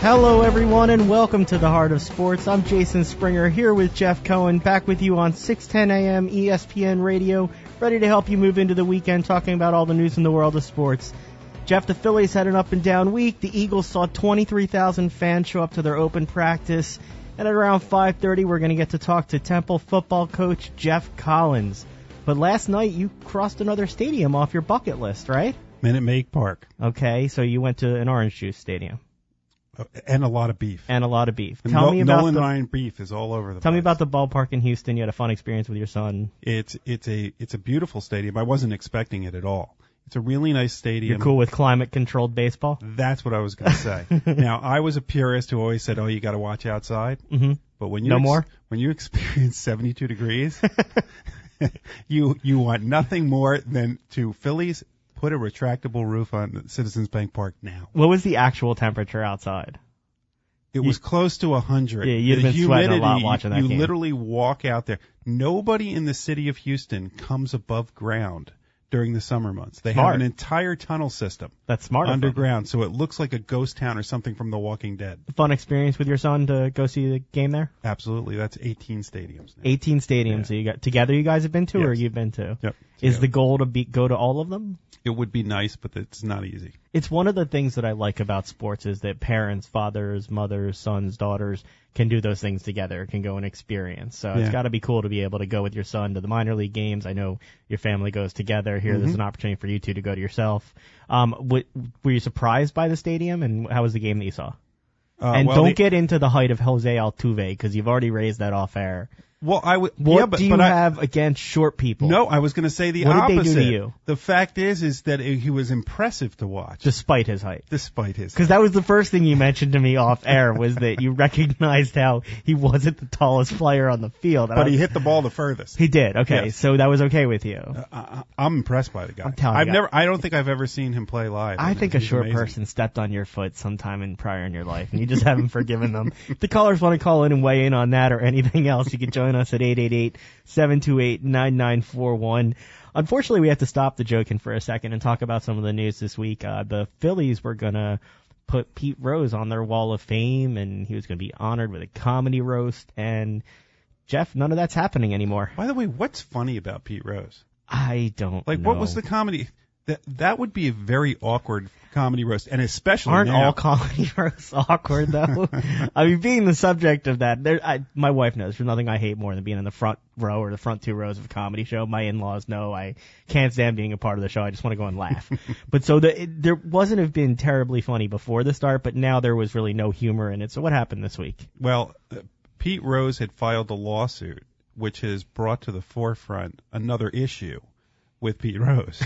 Hello, everyone, and welcome to the Heart of Sports. I'm Jason Springer here with Jeff Cohen, back with you on 610 AM ESPN Radio, ready to help you move into the weekend talking about all the news in the world of sports. Jeff, the Phillies had an up and down week. The Eagles saw 23,000 fans show up to their open practice. And at around 5:30, we're going to get to talk to Temple football coach Geoff Collins. But last night you crossed another stadium off your bucket list, right? Minute Maid Park. Okay, so you went to an Orange Juice stadium And a lot of beef. and a lot of beef. Tell no, me about Nolan the, Ryan beef is all over the tell me about the ballpark in Houston. You had a fun experience with your son. It's it's a it's a beautiful stadium. I wasn't expecting it at all. It's a really nice stadium. You're cool with climate controlled baseball? That's what I was going to say. now, I was a purist who always said, "Oh, you got to watch outside." Mm-hmm. But when you No more? when you experience 72 degrees, you you want nothing more than to Phillies put a retractable roof on Citizens Bank Park now. What was the actual temperature outside? It was close to 100. Yeah, you'd the been sweating a lot watching that You game. literally walk out there. Nobody in the city of Houston comes above ground during the summer months. They Smart. have an entire tunnel system That's smart. underground, so it looks like a ghost town or something from The Walking Dead. Fun experience with your son to go see the game there. Absolutely, that's 18 stadiums. Now. 18 stadiums. So you got together. You guys have been to, or you've been to? Yep. Is Yeah. the goal to be go to all of them? It would be nice, but it's not easy. It's one of the things that I like about sports is that parents, fathers, mothers, sons, daughters can do those things together, can go and experience. So it's got to be cool to be able to go with your son to the minor league games. I know your family goes together. Here, Mm-hmm. there's an opportunity for you two to go to yourself. Um, w- were you surprised by the stadium, and how was the game that you saw? Uh, and well, don't the- get into the height of Jose Altuve because you've already raised that off air. Well, I would. What yeah, but, do you I, have against short people? No, I was going to say the What did opposite. they do to you? The fact is, is that it, he was impressive to watch, despite his height. despite his. Because that was the first thing you mentioned to me off air was that you recognized how he wasn't the tallest player on the field. But I- he hit the ball the furthest. he did. Okay, Yes. so that was okay with you. Uh, I, I'm impressed by the guy. I'm telling I've you. never. I don't think I've ever seen him play live. I and think a short amazing. person stepped on your foot sometime in prior in your life, and you just haven't forgiven them. If the callers want to call in and weigh in on that or anything else, you can join us at 888-728-9941. Unfortunately, we have to stop the joking for a second and talk about some of the news this week. Uh, the Phillies were gonna put Pete Rose on their wall of fame, and he was gonna be honored with a comedy roast. And Jeff, none of that's happening anymore. By the way, what's funny about Pete Rose? I don't Like, know. what was the comedy? That that would be a very awkward comedy roast, and especially Aren't now. all comedy roasts awkward though? I mean, being the subject of that, there, I, my wife knows there's nothing I hate more than being in the front row or the front two rows of a comedy show. My in-laws know I can't stand being a part of the show. I just want to go and laugh. but so the, it, there wasn't have been terribly funny before the start, but now there was really no humor in it. So what happened this week? Well, uh, Pete Rose had filed a lawsuit, which has brought to the forefront another issue with Pete Rose,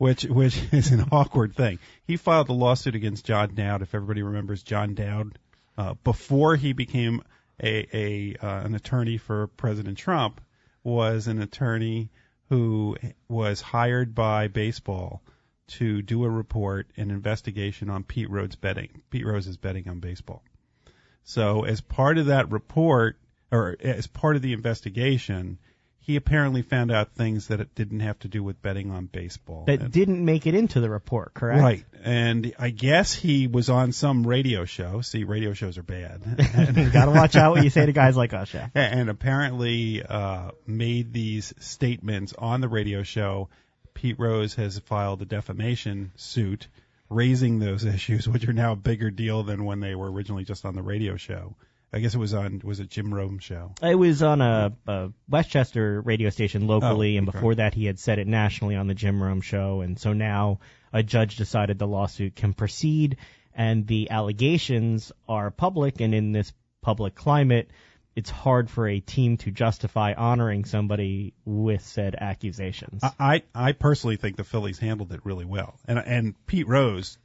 which which is an awkward thing. He filed a lawsuit against John Dowd. If everybody remembers John Dowd, uh, before he became a, a uh, an attorney for President Trump, was an attorney who was hired by baseball to do a report, an investigation on Pete Rose's betting. Pete Rose's betting on baseball. So as part of that report, or as part of the investigation, he apparently found out things that it didn't have to do with betting on baseball. That And- didn't make it into the report, correct? Right. And I guess he was on some radio show. See, radio shows are bad. Gotta watch out what you say to guys like us, yeah. and apparently uh, made these statements on the radio show. Pete Rose has filed a defamation suit raising those issues, which are now a bigger deal than when they were originally just on the radio show. I guess it was on was it Jim Rome show? It was on a, a Westchester radio station locally, Oh, and okay. before that, he had said it nationally on the Jim Rome show. And so now a judge decided the lawsuit can proceed, and the allegations are public. And in this public climate, it's hard for a team to justify honoring somebody with said accusations. I I I personally think the Phillies handled it really well, and and Pete Rose,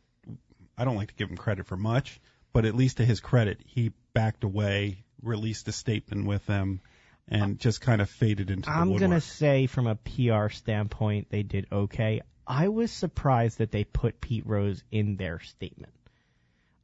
I don't like to give him credit for much, but at least to his credit, he backed away, released a statement with them, and just kind of faded into the woods. I'm woodwork. gonna say from a PR standpoint, they did okay. I was surprised that they put Pete Rose in their statement.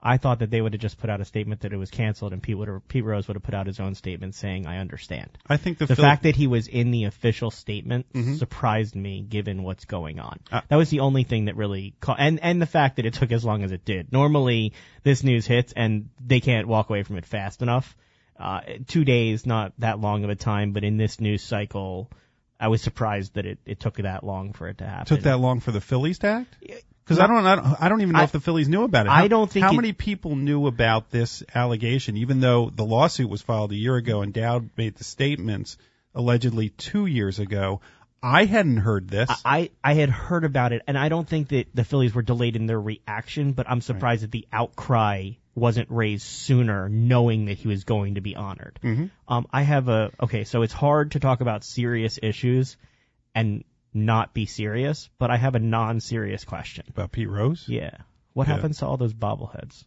I thought that they would have just put out a statement that it was canceled, and Pete would have, Pete Rose would have put out his own statement saying, "I understand." I think the, The Philly- fact that he was in the official statement Mhm. surprised me, given what's going on. Uh, that was the only thing that really, ca- and and the fact that it took as long as it did. Normally, this news hits and they can't walk away from it fast enough. Uh, two days, not that long of a time, but in this news cycle, I was surprised that it, it took that long for it to happen. took that long for the Phillies to act? Because I don't, I don't, I don't even know I- if the Phillies knew about it. I How- don't think How it- many people knew about this allegation, even though the lawsuit was filed a year ago and Dowd made the statements allegedly two years ago? I hadn't heard this. I, I had heard about it, and I don't think that the Phillies were delayed in their reaction, but I'm surprised that the outcry wasn't raised sooner, knowing that he was going to be honored. Mhm. Um, I have a okay, so it's hard to talk about serious issues and not be serious, but I have a non-serious question. about Pete Rose. Yeah, what Yeah. happens to all those bobbleheads?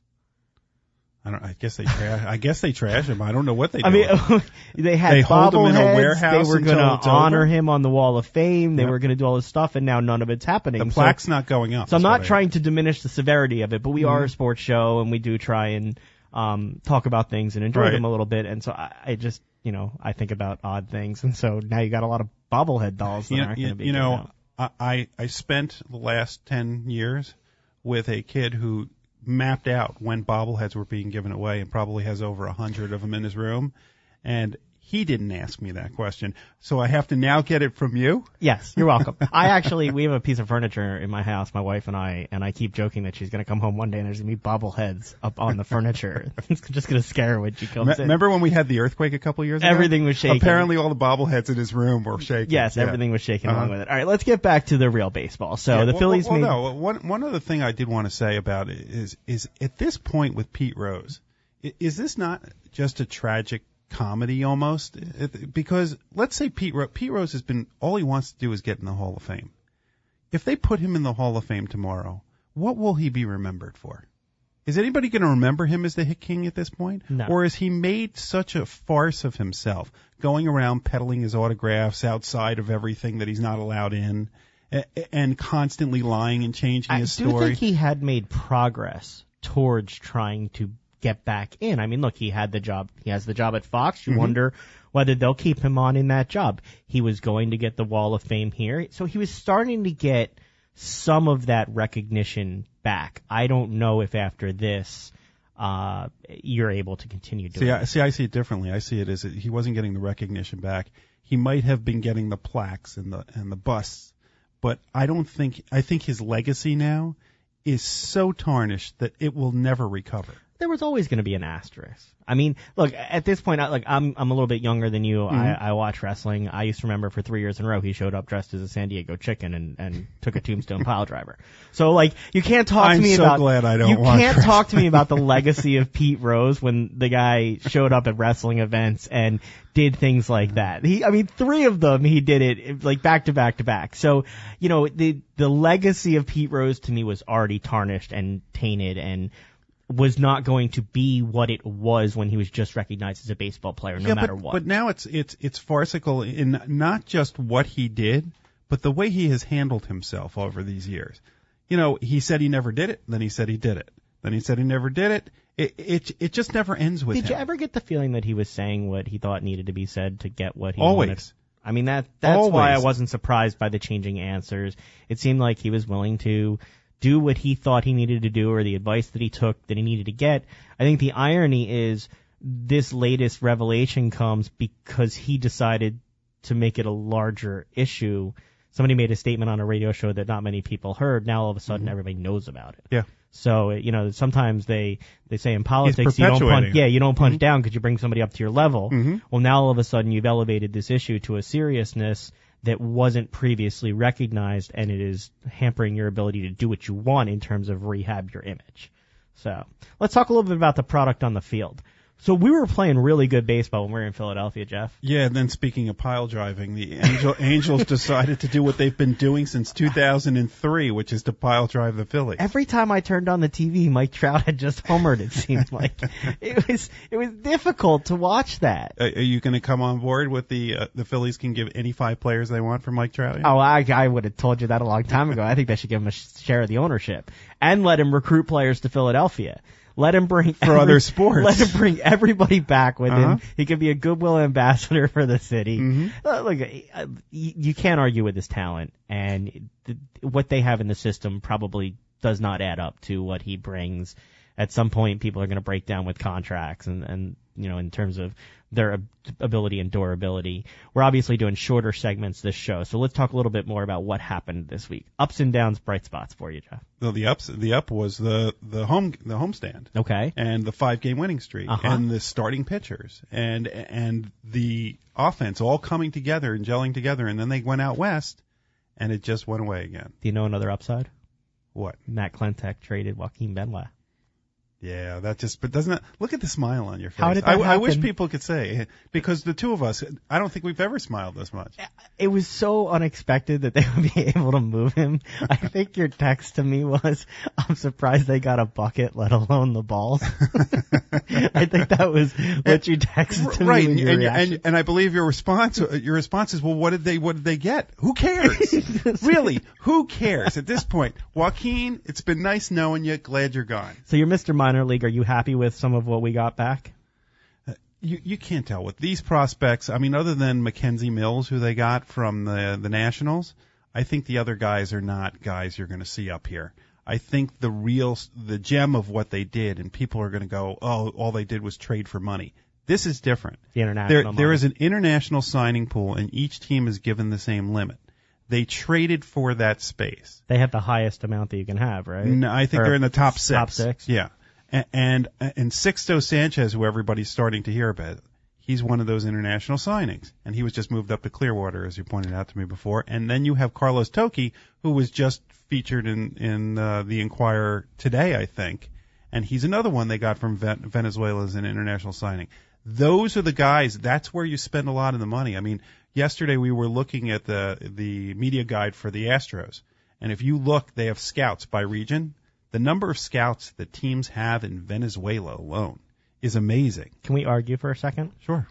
I don't. I guess they trash. I guess they trash him. I don't know what they do. I mean, they had They hold him in a bobbleheads, warehouse They were gonna honor him on the Wall of Fame. They Yep. were gonna do all this stuff, and now none of it's happening. the So- plaque's not going up. So I'm not I- trying to diminish the severity of it, but we Mm-hmm. are a sports show and we do try and um, talk about things and enjoy Right. them a little bit. And so I, I just, you know, I think about odd things. And so now you got a lot of bobblehead dolls that You aren't going to be. you know. I, I I spent the last ten years with a kid who mapped out when bobbleheads were being given away and probably has over a hundred of them in his room, and he didn't ask me that question, so I have to now get it from you. Yes, you're welcome. I actually, we have a piece of furniture in my house, my wife and I, and I keep joking that she's going to come home one day and there's going to be bobbleheads up on the furniture. it's just going to scare her when she comes Me- in. remember when we had the earthquake a couple years ago? Everything was shaking. Apparently, all the bobbleheads in his room were shaking. Yes, Yeah. everything was shaking Uh-huh. along with it. All right, let's get back to the real baseball. So Yeah, the well, Phillies well, made. no, one one other thing I did want to say about it is is at this point with Pete Rose, i- is this not just a tragic comedy almost? Because let's say Pete Rose, Pete Rose has been all he wants to do is get in the Hall of Fame. If they put him in the Hall of Fame tomorrow, what will he be remembered for? Is anybody going to remember him as the hit king at this point? No. Or has he made such a farce of himself, going around peddling his autographs outside of everything that he's not allowed in, and constantly lying and changing I his do story? think he had made progress towards trying to get back in. I mean, look, he had the job. He has the job at Fox. You Mhm. wonder whether they'll keep him on in that job. He was going to get the Wall of Fame here, so he was starting to get some of that recognition back. I don't know if after this, uh, you're able to continue doing. See, I, see, I see it differently. I see it as he wasn't getting the recognition back. He might have been getting the plaques and the and the busts, but I don't think. I think his legacy now is so tarnished that it will never recover. There was always going to be an asterisk. I mean, look, at this point, I- like I'm, I'm a little bit younger than you. Mm-hmm. I, I watch wrestling. I used to remember for three years in a row he showed up dressed as a San Diego chicken and, and took a tombstone pile driver. So like, you can't talk I'm to me so about. glad I don't You can't talk to me about the legacy of Pete Rose when the guy showed up at wrestling events and did things like that. He, I mean, three of them he did it like back to back to back. So, you know, the the legacy of Pete Rose to me was already tarnished and tainted and was not going to be what it was when he was just recognized as a baseball player, no yeah, matter but, what. but now it's it's it's farcical in not just what he did, but the way he has handled himself over these years. You know, he said he never did it, then he said he did it, then he said he never did it. It it it just never ends with that. Did him. you ever get the feeling that he was saying what he thought needed to be said to get what he Always. wanted? I mean that that's why I wasn't surprised by the changing answers. It seemed like he was willing to do what he thought he needed to do or the advice that he took that he needed to get. I think the irony is this latest revelation comes because he decided to make it a larger issue. Somebody made a statement on a radio show that not many people heard. Now all of a sudden everybody knows about it. Mm-hmm. Yeah. So you know sometimes they they say in politics you don't punch. Mm-hmm. yeah you don't punch down because you bring somebody up to your level. Mhm. Well now all of a sudden you've elevated this issue to a seriousness that wasn't previously recognized and it is hampering your ability to do what you want in terms of rehab your image. So let's talk a little bit about the product on the field. So we were playing really good baseball when we were in Philadelphia, Jeff. Yeah, and then speaking of pile driving, the Angel, Angels decided to do what they've been doing since 2003, which is to pile drive the Phillies. Every time I turned on the TV, Mike Trout had just homered. It seemed like it was it was difficult to watch that. Uh, are you going to come on board with the uh, the Phillies can give any five players they want for Mike Trout? Oh, I, I would have told you that a long time ago. I think they should give him a share of the ownership and let him recruit players to Philadelphia. Let him bring for other sports. Let him bring everybody back with Uh-huh. him. He could be a goodwill ambassador for the city. Mhm. Uh, look, uh, you, you can't argue with his talent, and th- what they have in the system probably does not add up to what he brings. At some point, people are going to break down with contracts, and and you know, in terms of their ability and durability. We're obviously doing shorter segments this show, so let's talk a little bit more about what happened this week. Ups and downs, bright spots for you, Jeff. Well, the ups, the up was the the home the homestand. Okay. and the five game winning streak Uh-huh. and the starting pitchers and and the offense all coming together and gelling together and then they went out west and it just went away again. Do you know another upside? What? Matt Klentak traded Joaquin Benoit. Yeah, that just but doesn't that look at the smile on your face. How did I, that I wish people could say because the two of us I don't think we've ever smiled this much. It was so unexpected that they would be able to move him. I think your text to me was, "I'm surprised they got a bucket, let alone the balls." I think that was what you texted to right me. and, your and, and and I believe your response uh, your response is well what did they what did they get? Who cares? really? Who cares at this point? Joaquin, it's been nice knowing you. Glad you're gone. so you're Mr. Minor League. Are you happy with some of what we got back? Uh, you you can't tell with these prospects. I mean, other than McKenzie Mills, who they got from the the Nationals, I think the other guys are not guys you're going to see up here. I think the real the gem of what they did, and people are going to go, oh, all they did was trade for money. This is different. The international. There money. there is an international signing pool, and each team is given the same limit. They traded for that space. They have the highest amount that you can have, right? No, I think Or they're in the top six. Top six. Yeah. And, and and Sixto Sanchez, who everybody's starting to hear about, he's one of those international signings, and he was just moved up to Clearwater, as you pointed out to me before. And then you have Carlos Tocci, who was just featured in in uh, the Inquirer today, I think, and he's another one they got from Ven- Venezuela as an international signing. Those are the guys. That's where you spend a lot of the money. I mean, yesterday we were looking at the the media guide for the Astros, and if you look, they have scouts by region. The number of scouts that teams have in Venezuela alone is amazing. Can we argue for a second? Sure.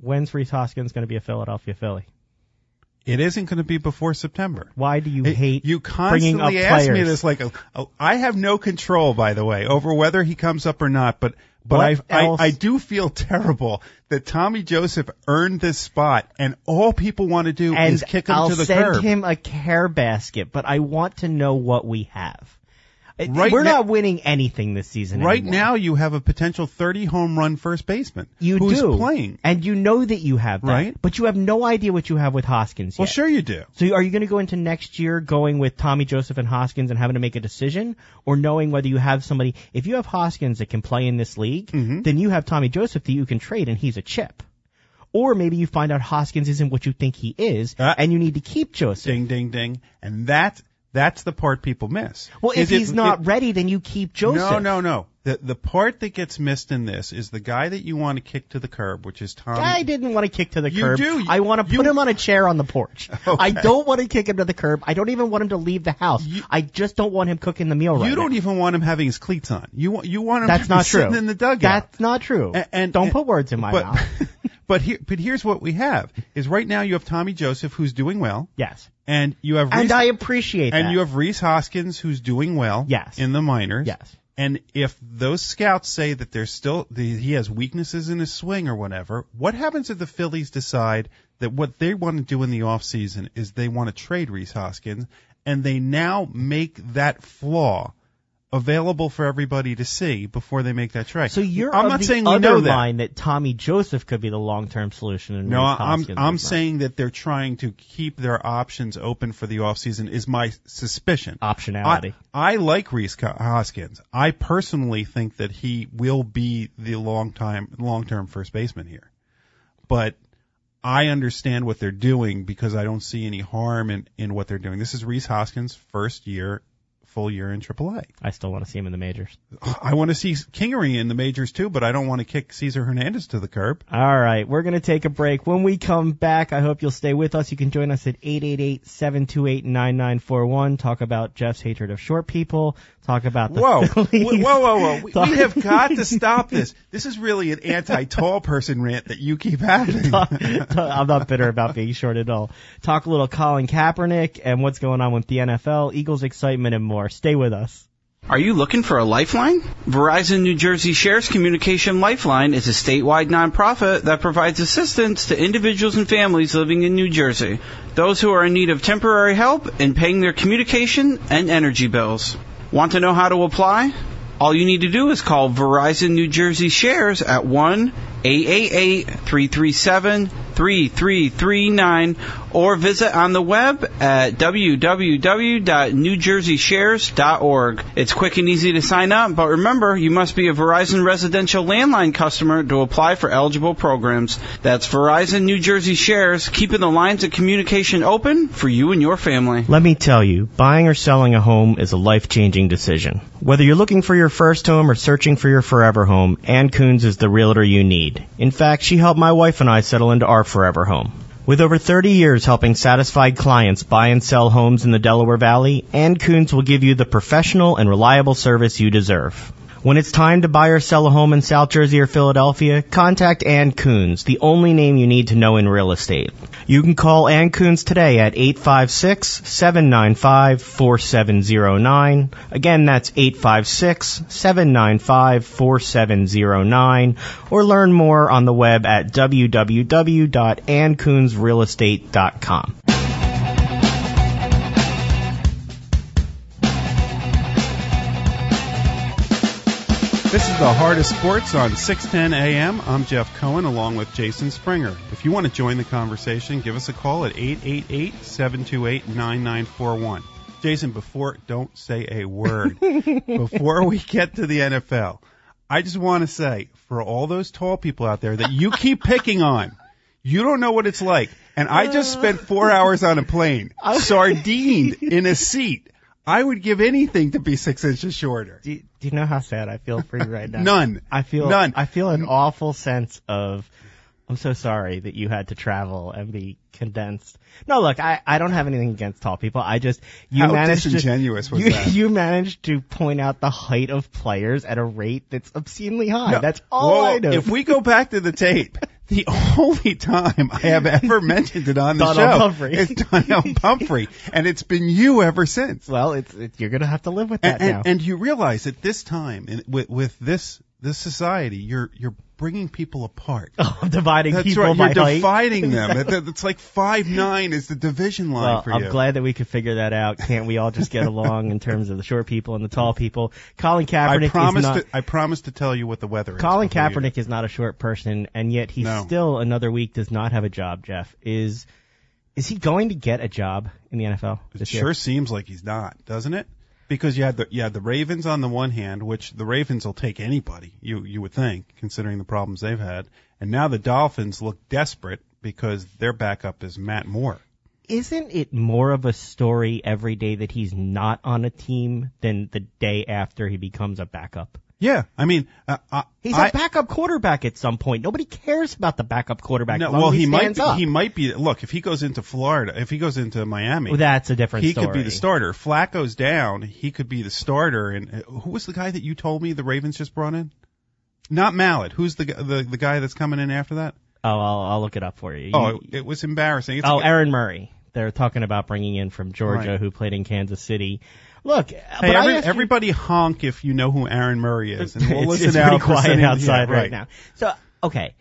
When's Rhys Hoskins going to be a Philadelphia Philly? It isn't going to be before September. Why do you Hey, hate you bringing up constantly ask me this like oh, I have no control by the way over whether he comes up or not but but I, I I do feel terrible that Tommy Joseph earned this spot and all people want to do and is kick him I'll to the send him a care basket, but I want to know what we have. Right We're now- not winning anything this season. Right anymore. now you have a potential 30 home run first baseman you who's do playing. and you know that you have that, Right. but you have no idea what you have with Hoskins Well, sure you do. So are you going to go into next year going with Tommy Joseph and Hoskins and having to make a decision, or knowing whether you have somebody? If you have Hoskins that can play in this league, Mm-hmm. then you have Tommy Joseph that you can trade, and he's a chip. Or maybe you find out Hoskins isn't what you think he is, Ah. and you need to keep Joseph. Ding ding ding. And that that's the part people miss. Well, if Is it- he's not it- ready, then you keep Joseph. No, no, no. The the part that gets missed in this is the guy that you want to kick to the curb, which is Tommy. I didn't want to kick to the You curb. do. I want to You- put him on a chair on the porch. Okay. I don't want to kick him to the curb. I don't even want him to leave the house. You- I just don't want him cooking the meal right you don't now. even want him having his cleats on. You want you want him That's not true. sitting in the dugout. That's not true. A- and, don't and- put words in my but, mouth. but here but here's what we have is right now you have Tommy Joseph who's doing well, Yes. and you have Rhys, And I appreciate and that. you have Rhys Hoskins who's doing well. Yes. In the minors. Yes. And if those scouts say that there's still he has weaknesses in his swing or whatever, what happens if the Phillies decide that what they want to do in the off season is they want to trade Rhys Hoskins and they now make that flaw available for everybody to see before they make that trade. so you're I'm not the saying we other know that. line that Tommy Joseph could be the long-term solution. And No, I'm I'm saying that they're trying to keep their options open for the off season is my suspicion. optionality. I, I like Rhys Hoskins. I personally think that he will be the long time, long term first baseman here. But I understand what they're doing because I don't see any harm in, in what they're doing. This is Rhys Hoskins' first year, full year in AAA. I still want to see him in the majors. I want to see Kingery in the majors too, but I don't want to kick Cesar Hernandez to the curb. All right, we're going to take a break. When we come back, I hope you'll stay with us. You can join us at 888-728-9941. Talk about Jeff's hatred of short people. Talk about the Whoa, whoa, whoa, whoa. We, Talk- we have got to stop this. This is really an anti-tall person rant that you keep having. I'm not bitter about being short at all. Talk a little Colin Kaepernick and what's going on with the NFL, Eagles excitement, and more. Stay with us. Are you looking for a lifeline? Verizon New Jersey Shares Communication Lifeline is a statewide nonprofit that provides assistance to individuals and families living in New Jersey, those who are in need of temporary help in paying their communication and energy bills. Want to know how to apply? All you need to do is call Verizon New Jersey Shares at 1 888 337 3339 or visit on the web at www.newjerseyshares.org. It's quick and easy to sign up, but remember, you must be a Verizon residential landline customer to apply for eligible programs. That's Verizon New Jersey Shares, keeping the lines of communication open for you and your family. Let me tell you, buying or selling a home is a life-changing decision. Whether you're looking for your first home or searching for your forever home, Ann Coons is the realtor you need. In fact, she helped my wife and I settle into our forever home. With over 30 years helping satisfied clients buy and sell homes in the Delaware Valley, Ann Coons will give you the professional and reliable service you deserve. When it's time to buy or sell a home in South Jersey or Philadelphia, contact Ann Coons, the only name you need to know in real estate. You can call Ann Coons today at 856-795-4709. Again, that's 856-795-4709. Or learn more on the web at www.anncoonsrealestate.com. This is the Heart of Sports on 610 AM. I'm Jeff Cohen along with Jason Springer. If you want to join the conversation, give us a call at 888-728-9941. Jason, before, don't say a word. before we get to the NFL, I just want to say, for all those tall people out there that you keep picking on, you don't know what it's like. And I just spent four hours on a plane, sardined in a seat. I would give anything to be six inches shorter. Do you, do you know how sad I feel for you right now? None. I feel None. I feel an awful sense of I'm so sorry that you had to travel and be condensed. No, look, I, I don't have anything against tall people. I just you How managed disingenuous to, was you, that? you managed to point out the height of players at a rate that's obscenely high. No. That's all I know. If we go back to the tape, the only time I have ever mentioned it on the Donnel show Pumphrey. is Donnel Pumphrey, and it's been you ever since. well, it's, it's you're gonna have to live with that And, now. and, and you realize at this time, in, with, with this this society, you're you're bringing people apart. oh, I'm dividing That's people right. You're height. dividing them. It's like five nine is the division line Well, for I'm you. glad that we could figure that out. Can't we all just get along in terms of the short people and the tall people? Colin Kaepernick I is promised. not. To, I promised to tell you what the weather is. Colin before you- Kaepernick is not a short person, and yet he No. still another week does not have a job. Jeff is is he going to get a job in the NFL It sure year? seems like he's not, doesn't it? Because you had the you had the Ravens on the one hand, which the Ravens will take anybody, you you would think, considering the problems they've had, and now the Dolphins look desperate because their backup is Matt Moore. Isn't it more of a story every day that he's not on a team than the day after he becomes a backup? Yeah, I mean, uh, I, He's I, a backup quarterback at some point. Nobody cares about the backup quarterback. no, well, as he might be, up. he might be. Look, if he goes into Florida, if he goes into Miami, Well, that's a different he story. could be the starter. Flacco's down, he could be the starter. And uh, who was the guy that you told me the Ravens just brought in? Not Mallett. Who's the the the guy that's coming in after that? Oh, I'll, I'll look it up for you. Oh, You- it, it was embarrassing. It's Oh, Aaron Murray. They're talking about bringing in from Georgia, Right. who played in Kansas City. Look, Hey, but I every, asked you- everybody honk if you know who Aaron Murray is, and we'll it's, listen it's out pretty quiet outside yeah, right. now. So, okay,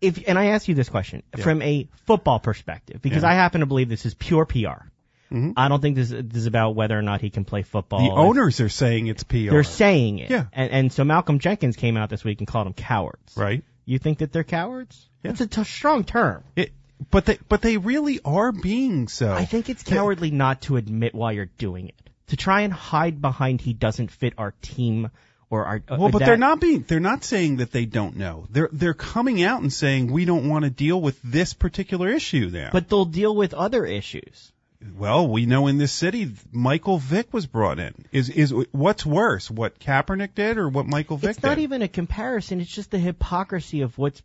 if and I ask you this question from a football perspective because Yeah. I happen to believe this is pure PR. Mhm. I don't think this, this is about whether or not he can play football. The owners are saying it's PR. they're saying it, Yeah. and and so Malcolm Jenkins came out this week and called them cowards. right. You think that they're cowards? Yeah. It's a t- strong term. It, but they but they really are being so. I think it's cowardly not to admit why you're doing it. To try and hide behind he doesn't fit our team or our. uh, Well, but that- they're not being. They're not saying that they don't know. They're they're coming out and saying we don't want to deal with this particular issue now. But they'll deal with other issues. well, we know in this city, Michael Vick was brought in. Is is what's worse, what Kaepernick did or what Michael Vick did? It's not did? even a comparison. It's just the hypocrisy of what's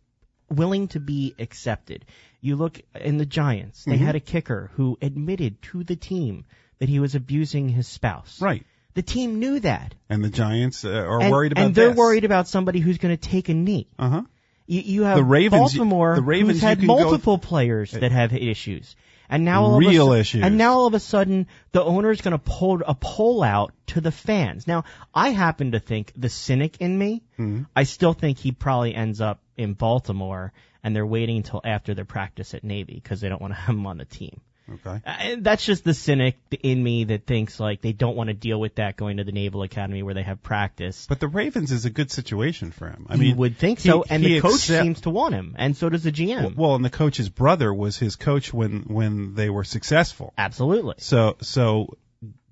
willing to be accepted. You look in the Giants. They Mhm. had a kicker who admitted to the team that he was abusing his spouse. right. The team knew that. And the Giants uh, are and, worried about and they're this. worried about somebody who's going to take a knee. Uh huh. You, you have The Ravens- Baltimore the Ravens who's had multiple players that have issues. And now all Real of a, issues. And now all of a sudden, the owner is going to pull a poll out to the fans. Now, I happen to think the cynic in me, Mm-hmm. I still think he probably ends up in Baltimore, and they're waiting until after their practice at Navy because they don't want to have him on the team. Okay. Uh, That's just the cynic in me that thinks like they don't want to deal with that going to the Naval Academy where they have practice. But the Ravens is a good situation for him. I you mean, would think he- so, and the coach accept- seems to want him, and so does the GM. Well, and the coach's brother was his coach when when they were successful. Absolutely. So so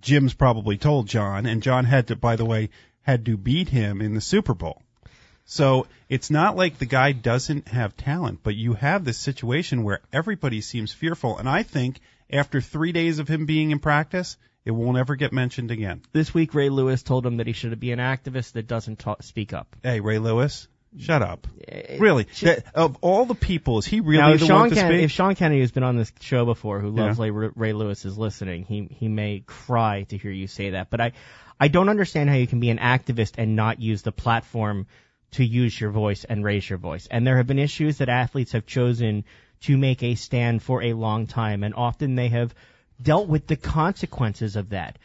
Jim's probably told John, and John had to, by the way, had to beat him in the Super Bowl. So it's not like the guy doesn't have talent, but you have this situation where everybody seems fearful, and I think after three days of him being in practice, it won't ever get mentioned again. This week, Ray Lewis told him that he should be an activist that doesn't talk, speak up. Hey, Ray Lewis, shut up. Eh, Really, that, of all the people, is he really now, the Sean, one to Ken- speak? if Sean Kennedy, who's been on this show before, who loves Yeah. Ray, Ray Lewis, is listening, he he may cry to hear you say that. But I, I don't understand how you can be an activist and not use the platform to use your voice and raise your voice. And there have been issues that athletes have chosen to make a stand for a long time, and often they have dealt with the consequences of that.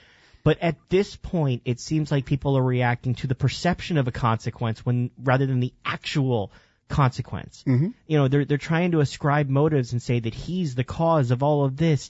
But at this point, it seems like people are reacting to the perception of a consequence when rather than the actual consequence. Mm-hmm. You know, they're they're trying to ascribe motives and say that he's the cause of all of this.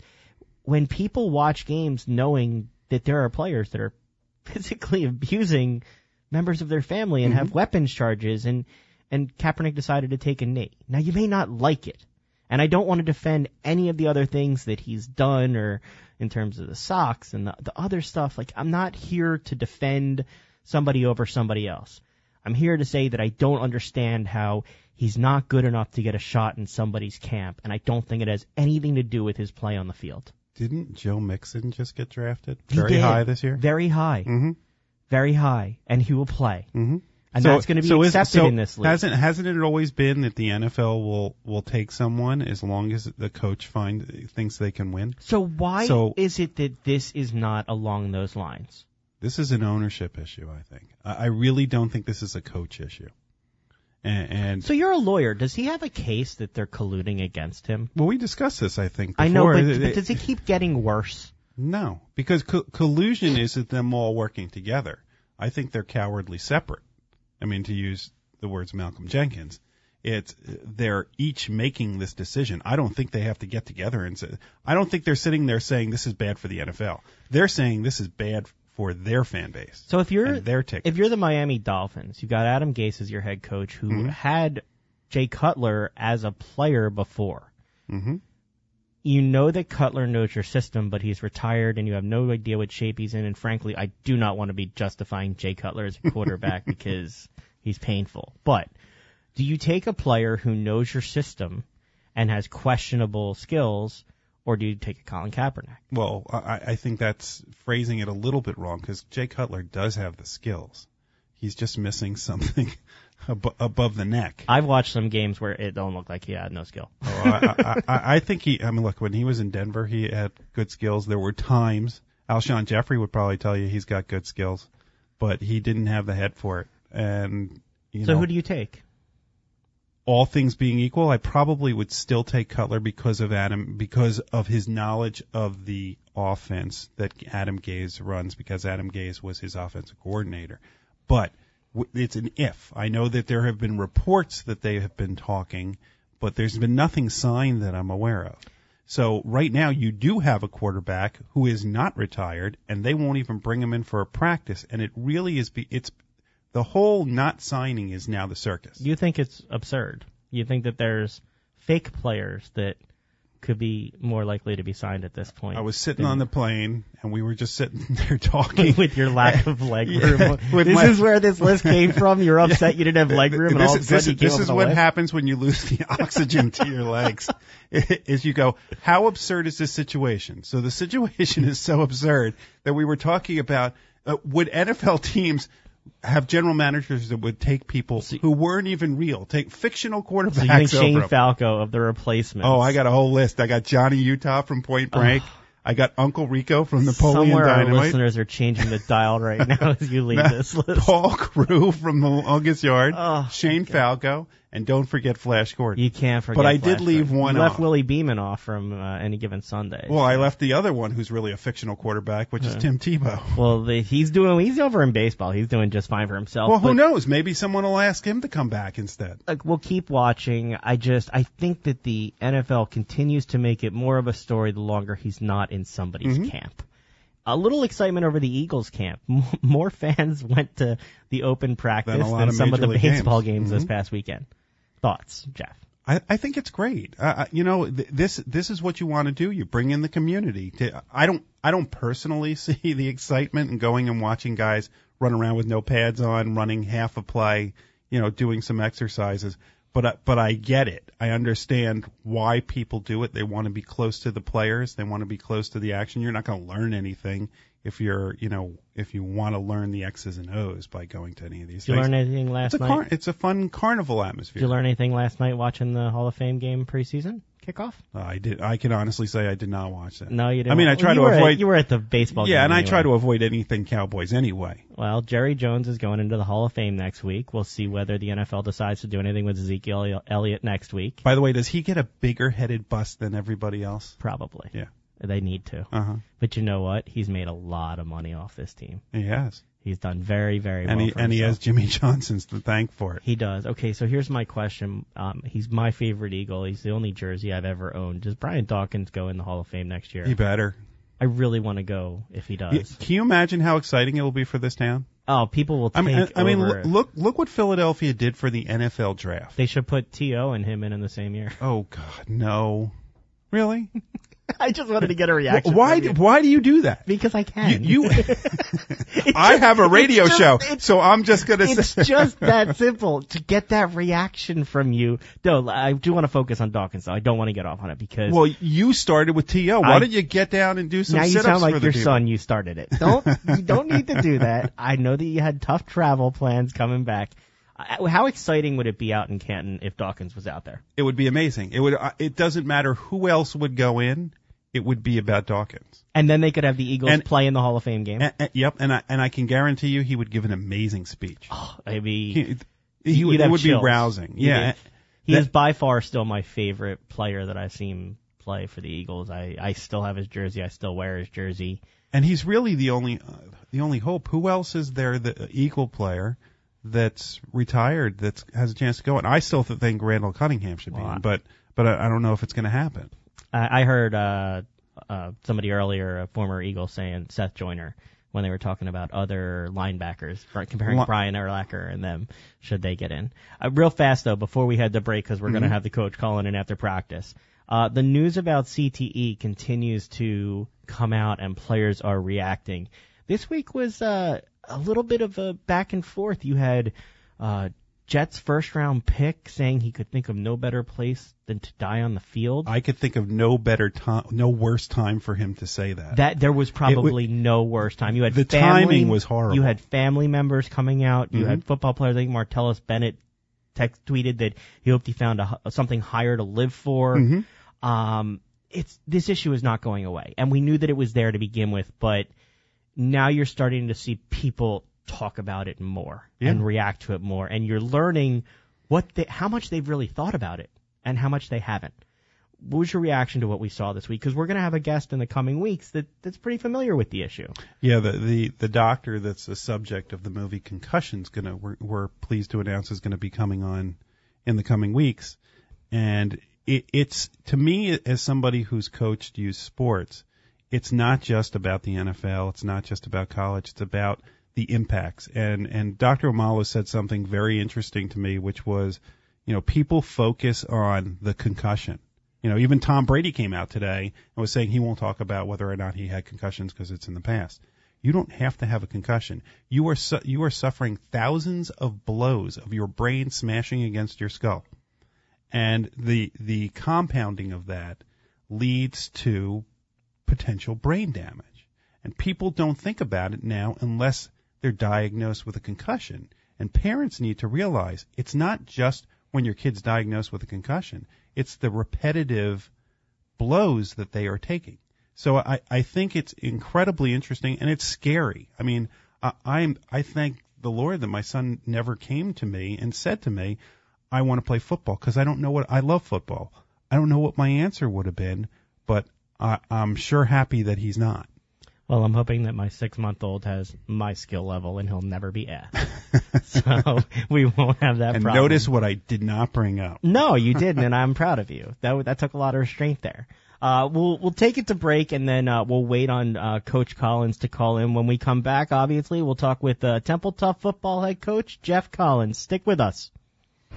When people watch games knowing that there are players that are physically abusing members of their family and have weapons charges and and Kaepernick decided to take a knee. Now you may not like it. And I don't want to defend any of the other things that he's done or in terms of the socks and the, the other stuff. Like, I'm not here to defend somebody over somebody else. I'm here to say that I don't understand how he's not good enough to get a shot in somebody's camp, and I don't think it has anything to do with his play on the field. Didn't Joe Mixon just get drafted very high this year? Very high. Mm-hmm. Very high. And he will play. Mm-hmm. And that's going to be is- accepted so in this league. Hasn't hasn't it always been that the NFL will will take someone as long as the coach find thinks they can win? So why So- is it that this is not along those lines? This is an ownership issue, I think. I, I really don't think this is a coach issue. And, and So you're a lawyer. Does he have a case that they're colluding against him? well, we discussed this, I think. Before. I know, but, but does it keep getting worse? No, because co- collusion isn't them all working together. I think they're cowardly separate. I mean, to use the words Malcolm Jenkins, it's they're each making this decision. I don't think they have to get together and say. I don't think they're sitting there saying this is bad for the NFL. They're saying this is bad for their fan base. So if you're their tickets. if you're the Miami Dolphins, you've got Adam Gase as your head coach, who Mm-hmm. had Jay Cutler as a player before. Mhm. You know that Cutler knows your system, but he's retired, and you have no idea what shape he's in. And frankly, I do not want to be justifying Jay Cutler as a quarterback because he's painful. But do you take a player who knows your system and has questionable skills, or do you take a Colin Kaepernick? Well, I, I think that's phrasing it a little bit wrong because Jay Cutler does have the skills. He's just missing something ab- above the neck. I've watched some games where it don't look like he had no skill. Oh, I, I, I, I think he. I mean, look, when he was in Denver, he had good skills. There were times Alshon Jeffery would probably tell you he's got good skills, but he didn't have the head for it. And you So know, who do you take? all things being equal, I probably would still take Cutler because of Adam, because of his knowledge of the offense that Adam Gase runs, because Adam Gase was his offensive coordinator. But it's an if. I know that there have been reports that they have been talking, but there's been nothing signed that I'm aware of. So right now you do have a quarterback who is not retired, and they won't even bring him in for a practice. And it really is. Be, it's the whole not signing is now the circus. You think it's absurd. You think that there's fake players that could be more likely to be signed at this point. I was sitting on the plane, and we were just sitting there talking. with your lack of leg room. with this my- is where this list came from. You're upset you didn't have leg room, and this all of a is, sudden this, you is- came this is what happens when you lose the oxygen to your legs. Is you go, how absurd is this situation? So the situation is so absurd that we were talking about uh, would NFL teams have general managers that would take people who weren't even real, take fictional quarterbacks So you think Shane. Falco of the replacement? Oh, I got a whole list. I got Johnny Utah from Point Break. I got Uncle Rico from Napoleon Dynamite. Somewhere our listeners are changing the dial right now as you leave this list. Paul Crewe from the longest yard, Oh, Shane Falco, and don't forget Flash Gordon. You can't forget. But I Flash did leave Gordon. one You left off. Willie Beamen off from uh, any given Sunday. Well, I left the other one who's really a fictional quarterback, which is Tim Tebow. Well, the, he's doing. He's over in baseball. He's doing just fine for himself. Well, who knows? Maybe someone will ask him to come back instead. like we'll keep watching. I just I think that the NFL continues to make it more of a story the longer he's not in somebody's Mhm. camp. A little excitement over the Eagles camp. More fans went to the open practice Than than of some of the baseball games. games, this Mhm. past weekend. Thoughts, Jeff? I, I think it's great. Uh, you know, th- this this is what you want to do. You bring in the community. To, I don't I don't personally see the excitement in going and watching guys run around with no pads on, running half a play, you know, doing some exercises. But I, but I get it. I understand why people do it. They want to be close to the players. They want to be close to the action. You're not going to learn anything if you're you know if you want to learn the X's and O's by going to any of these Did you learn anything last it's a night? car- it's a fun carnival atmosphere. Did you learn anything last night watching the Hall of Fame game preseason kickoff? Uh, I did. I can honestly say I did not watch that. No, you didn't. I mean, I try you to were at- avoid. you were at the baseball. yeah, game and I try to avoid anything Cowboys anyway. Well, Jerry Jones is going into the Hall of Fame next week. We'll see whether the NFL decides to do anything with Ezekiel Elliott next week. By the way, does he get a bigger headed bust than everybody else? Probably. Yeah. They need to. Uh huh. But you know what? He's made a lot of money off this team. He has, He's done very, very and well he and he has Jimmy Johnson's to thank for it. He does. Okay, so here's my question. Um, he's my favorite Eagle. He's the only jersey I've ever owned. Does Brian Dawkins go in the Hall of Fame next year? He better. I really want to go if he does. Y- Can you imagine how exciting it will be for this town? Oh, people will I take mean, I, I mean, over. lo- look look what Philadelphia did for the NFL draft. They should put T.O. and him in in the same year. Oh God, no. Really? I just wanted to get a reaction. why do, you. why do you do that? Because I can. You, you I have a radio just- show, so I'm just gonna it's say. just that simple to get that reaction from you. No, I do want to focus on Dawkins though. I don't want to get off on it because Well, you started with To. Why I- don't you get down and do some now you sound like your people? son. You started it. Don't you don't need to do that. I know that you had tough travel plans coming back. I- How exciting would it be out in Canton if Dawkins was out there? It would be amazing. It would. uh, It doesn't matter who else would go in. It would be about Dawkins. And then they could have the Eagles And- play in the Hall of Fame game. And, and- yep, and I and I can guarantee you, he would give an amazing speech. Oh, Maybe He, he would, it would be rousing. Yeah, he that- is by far still my favorite player that I've seen play for the Eagles. I, I still have his jersey. I still wear his jersey. and he's really the only uh, the only hope. Who else is there? The equal player that's retired that has a chance to go. And I still think Randall Cunningham should be Well, in, but but I, I don't know if it's going to happen. I, I heard uh, uh, somebody earlier, a former Eagle, saying Seth Joyner when they were talking about other linebackers, comparing Li- Brian Urlacher and them, should they get in. Uh, real fast though, before we head to break, because we're going to have the coach calling in after practice. Uh, the news about CTE continues to come out, and players are reacting. This week was uh, a little bit of a back and forth. You had uh, Jets first round pick saying he could think of no better place than to die on the field. I could think of no better time, no worse time for him to say that. That there was probably no worse time. You had The family, timing was horrible. You had family members coming out. You Mhm. had football players. I think Martellus Bennett text tweeted that he hoped he found a, something higher to live for. Mhm. Um, it's this issue is not going away, and we knew that it was there to begin with, but now you're starting to see people talk about it more Yeah. and react to it more, and you're learning what they, how much they've really thought about it and how much they haven't. What was your reaction to what we saw this week? Because we're going to have a guest in the coming weeks that, that's pretty familiar with the issue. Yeah, the, the the doctor that's the subject of the movie Concussion's gonna we're, we're pleased to announce is gonna be coming on in the coming weeks, and it, it's to me as somebody who's coached youth sports, it's not just about the NFL, it's not just about college, it's about the impacts. And and Dr. Omalu said something very interesting to me, which was, you know, people focus on the concussion. You know, even Tom Brady came out today and was saying he won't talk about whether or not he had concussions because it's in the past. You don't have to have a concussion. You are su- you are suffering thousands of blows of your brain smashing against your skull, and the the compounding of that leads to potential brain damage. And people don't think about it now unless they're diagnosed with a concussion. And parents need to realize it's not just when your kid's diagnosed with a concussion, it's the repetitive blows that they are taking. So I, I think it's incredibly interesting and it's scary. I mean, I, I'm, I thank the Lord that my son never came to me and said to me, I want to play football because I don't know what I love football. I don't know what my answer would have been, but I, I'm sure happy that he's not. Well, I'm hoping that my six month old has my skill level and he'll never be asked. so we won't have that And problem. notice what I did not bring up. No, you didn't, and I'm proud of you. That that took a lot of restraint there. Uh, we'll we'll take it to break, and then uh, we'll wait on uh, Coach Collins to call in. When we come back, obviously, we'll talk with uh, Temple Tough football head coach Geoff Collins. Stick with us.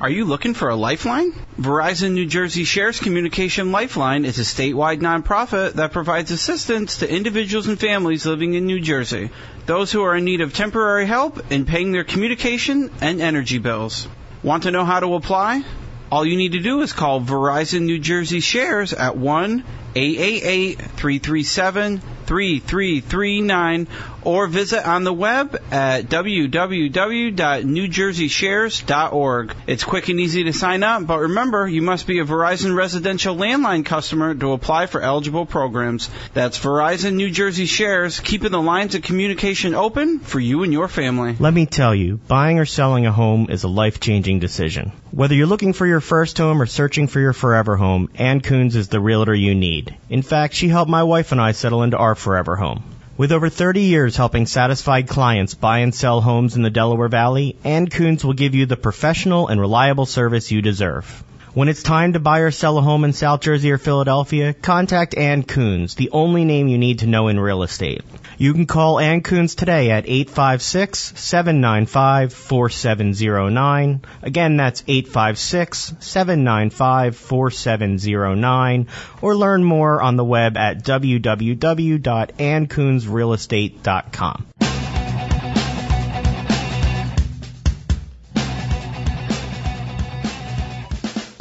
Are you looking for a lifeline? Verizon New Jersey Shares Communication Lifeline is a statewide nonprofit that provides assistance to individuals and families living in New Jersey, those who are in need of temporary help in paying their communication and energy bills. Want to know how to apply? All you need to do is call Verizon New Jersey Shares at 1 888 337 3339 or visit on the web at www.newjerseyshares.org. It's quick and easy to sign up, but remember, you must be a Verizon residential landline customer to apply for eligible programs. That's Verizon New Jersey Shares, keeping the lines of communication open for you and your family. Let me tell you, buying or selling a home is a life-changing decision. Whether you're looking for your first home or searching for your forever home, Ann Coons is the realtor you need. In fact, she helped my wife and I settle into our forever home. With over 30 years helping satisfied clients buy and sell homes in the Delaware Valley, Ann Coons will give you the professional and reliable service you deserve. When it's time to buy or sell a home in South Jersey or Philadelphia, contact Ann Coons, the only name you need to know in real estate. You can call Ann Coons today at 856-795-4709. Again, that's 856-795-4709. Or learn more on the web at www.anncoonsrealestate.com.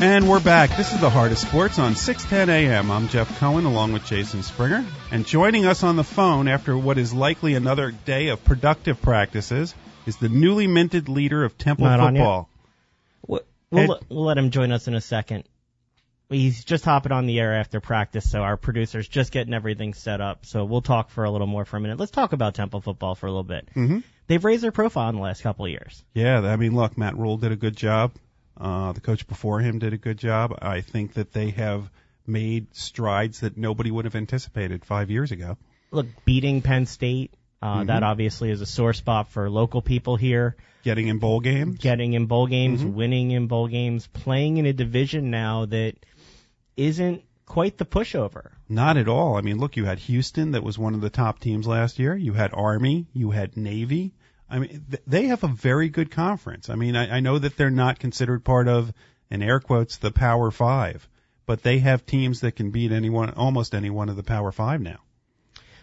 And we're back. This is the Heart of Sports on 610 AM. I'm Jeff Cohen along with Jason Springer. And joining us on the phone after what is likely another day of productive practices is the newly minted leader of Temple Not football. We'll, we'll, Ed- let- we'll let him join us in a second. He's just hopping on the air after practice, so our producer's just getting everything set up. So we'll talk for a little more for a minute. Let's talk about Temple football for a little bit. Mhm. They've raised their profile in the last couple of years. Yeah, I mean, look, Matt Rhule did a good job. Uh, the coach before him did a good job. I think that they have made strides that nobody would have anticipated five years ago. Look, beating Penn State, uh, that obviously is a sore spot for local people here. Getting in bowl games. Getting in bowl games, winning in bowl games, playing in a division now that isn't quite the pushover. Not at all. I mean, look, you had Houston that was one of the top teams last year. You had Army. You had Navy. I mean, th- they have a very good conference. I mean, I, I know that they're not considered part of, in air quotes, the Power Five, but they have teams that can beat anyone, almost any one of the Power Five now.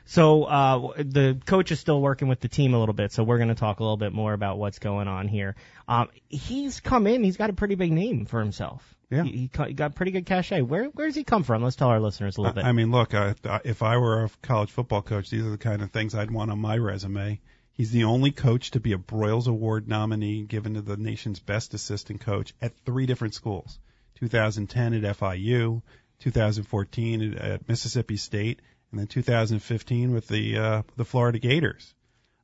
So uh, the coach is still working with the team a little bit, so we're going to talk a little bit more about what's going on here. Um, he's come in; he's got a pretty big name for himself. Yeah. he, he got pretty good cachet. Where where does he come from? Let's tell our listeners a little bit. I mean, look, I, I- if I were a college football coach, these are the kind of things I'd want on my resume. He's the only coach to be a Broyles Award nominee given to the nation's best assistant coach at three different schools. 2010 at FIU, 2014 at, at Mississippi State, and then 2015 with the uh, the Florida Gators.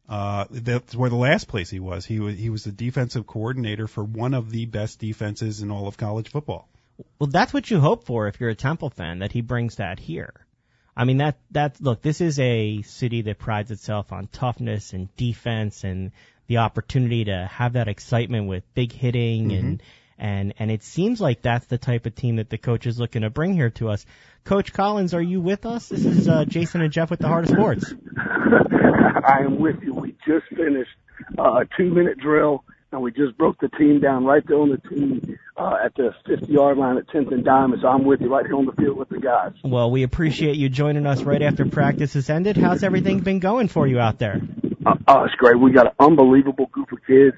Uh, that's where the last place he was. He was he was the defensive coordinator for one of the best defenses in all of college football. Well, that's what you hope for if you're a Temple fan, that he brings that here. I mean, that, that, look, this is a city that prides itself on toughness and defense and the opportunity to have that excitement with big hitting and, and, and it seems like that's the type of team that the coach is looking to bring here to us. Coach Collins, are you with us? This is, uh, Jason and Jeff with the Heart of Sports. I am with you. We just finished uh, a two minute drill and we just broke the team down right there on the team uh, at the 50 yard line at 10th and Diamond. So I'm with you right here on the field with the guys. Well, we appreciate you joining us right after practice has ended. How's everything been going for you out there? Uh, uh, it's great. We got an unbelievable group of kids.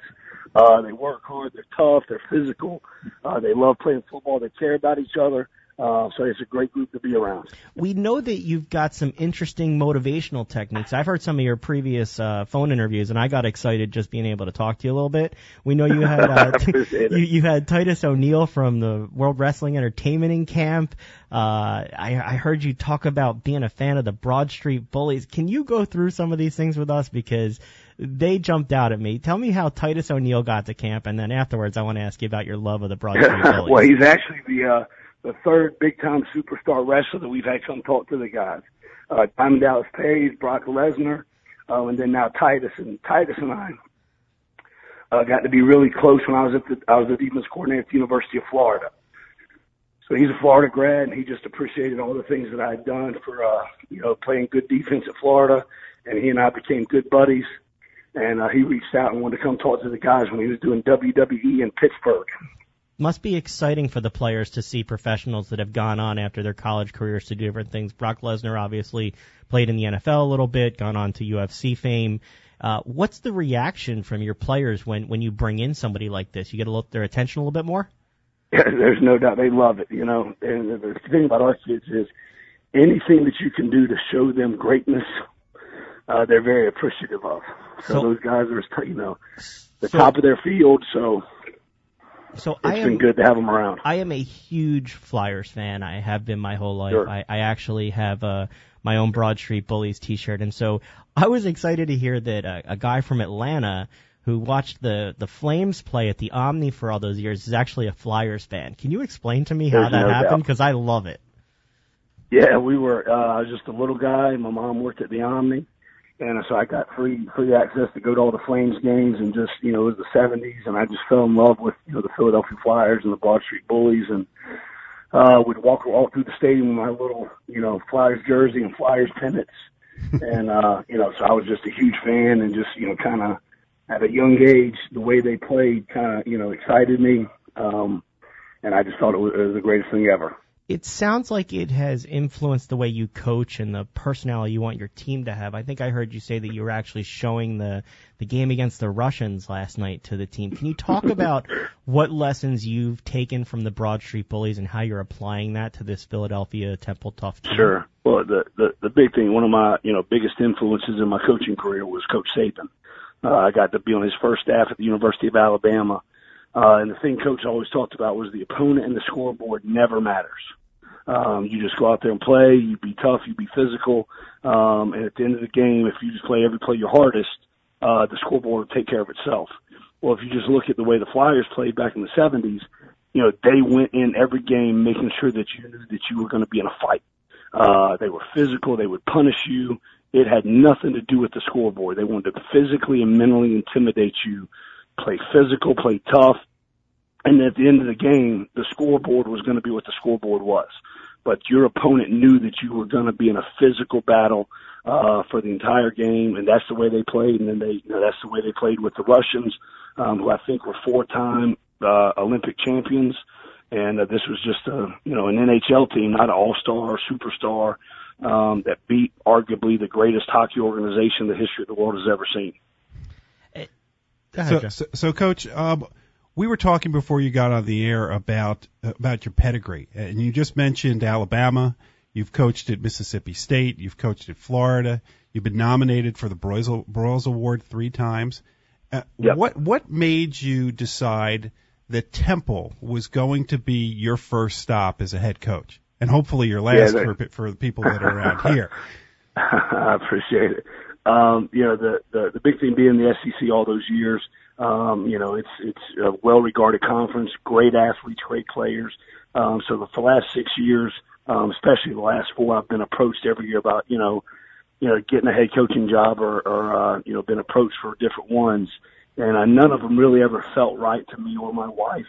Uh, they work hard. They're tough. They're physical. Uh, they love playing football. They care about each other. Uh, so it's a great group to be around. we know that you've got some interesting motivational techniques. I've heard some of your previous uh, phone interviews, and I got excited just being able to talk to you a little bit. We know you had uh, you, you had Titus O'Neil from the World Wrestling Entertainment in camp. Uh, I, I heard you talk about being a fan of the Broad Street Bullies. Can you go through some of these things with us because they jumped out at me. Tell me how Titus O'Neil got to camp, and then afterwards, I want to ask you about your love of the Broad Street Bullies. well, he's actually the uh, the third big time superstar wrestler that we've had come talk to the guys. Uh, Diamond Dallas Page, Brock Lesnar, uh, and then now Titus. And Titus and I uh, got to be really close when I was at the I was the defense coordinator at the University of Florida. So he's a Florida grad, and he just appreciated all the things that I had done for, uh, you know, playing good defense at Florida. And he and I became good buddies. And uh, he reached out and wanted to come talk to the guys when he was doing WWE in Pittsburgh. Must be exciting for the players to see professionals that have gone on after their college careers to do different things. Brock Lesnar obviously played in the NFL a little bit, gone on to UFC fame. Uh, what's the reaction from your players when when you bring in somebody like this? You get a little, their attention a little bit more. there's no doubt they love it, you know. And the thing about our kids is anything that you can do to show them greatness, uh, they're very appreciative of. So, so those guys are, you know, the so, top of their field. So, so it's I am, been good to have them around. I am a huge Flyers fan. I have been my whole life. Sure. I, I actually have uh, my own Broad Street Bullies T-shirt, and so I was excited to hear that uh, a guy from Atlanta who watched the the Flames play at the Omni for all those years is actually a Flyers fan. Can you explain to me how that no happened? Because I love it. Yeah, we were uh I was just a little guy. My mom worked at the Omni, and so I got free free access to go to all the Flames games. And just you know, it was the '70s, and I just fell in love with you know the Philadelphia Flyers and the Broad Street Bullies, and uh would walk all through the stadium with my little you know Flyers jersey and Flyers pennants. and uh, you know, so I was just a huge fan and just, you know, kind of at a young age, the way they played kind of, you know, excited me. Um, and I just thought it was, it was the greatest thing ever. It sounds like it has influenced the way you coach and the personality you want your team to have. I think I heard you say that you were actually showing the the game against the Russians last night to the team. Can you talk about what lessons you've taken from the Broad Street Bullies and how you're applying that to this Philadelphia Temple Tough team? Sure. Well, the the the big thing, one of my you know biggest influences in my coaching career was Coach Saban. Uh, I got to be on his first staff at the University of Alabama. Uh, and the thing coach always talked about was the opponent and the scoreboard never matters. Um, you just go out there and play. You be tough. You be physical. Um, and at the end of the game, if you just play every play your hardest, uh, the scoreboard will take care of itself. Well, if you just look at the way the Flyers played back in the 70s, you know, they went in every game making sure that you knew that you were going to be in a fight. Uh, they were physical. They would punish you. It had nothing to do with the scoreboard. They wanted to physically and mentally intimidate you, play physical, play tough. And at the end of the game, the scoreboard was going to be what the scoreboard was. But your opponent knew that you were going to be in a physical battle, uh, for the entire game. And that's the way they played. And then they, you know, that's the way they played with the Russians, um, who I think were four time, uh, Olympic champions. And uh, this was just a, you know, an NHL team, not an all-star or superstar um, that beat arguably the greatest hockey organization the history of the world has ever seen. So, so, so, Coach, um, we were talking before you got on the air about about your pedigree, and you just mentioned Alabama. You've coached at Mississippi State. You've coached at Florida. You've been nominated for the Broyles, Broyles Award three times. Uh, yep. What what made you decide that Temple was going to be your first stop as a head coach? and hopefully your last yeah, for for the people that are around here. I appreciate it. Um, you know, the, the the big thing being the SEC all those years. Um, you know, it's it's a well regarded conference, great athletes, great players. Um, so the, the last six years, um, especially the last four, I've been approached every year about you know, you know, getting a head coaching job or, or uh, you know, been approached for different ones, and uh, none of them really ever felt right to me or my wife.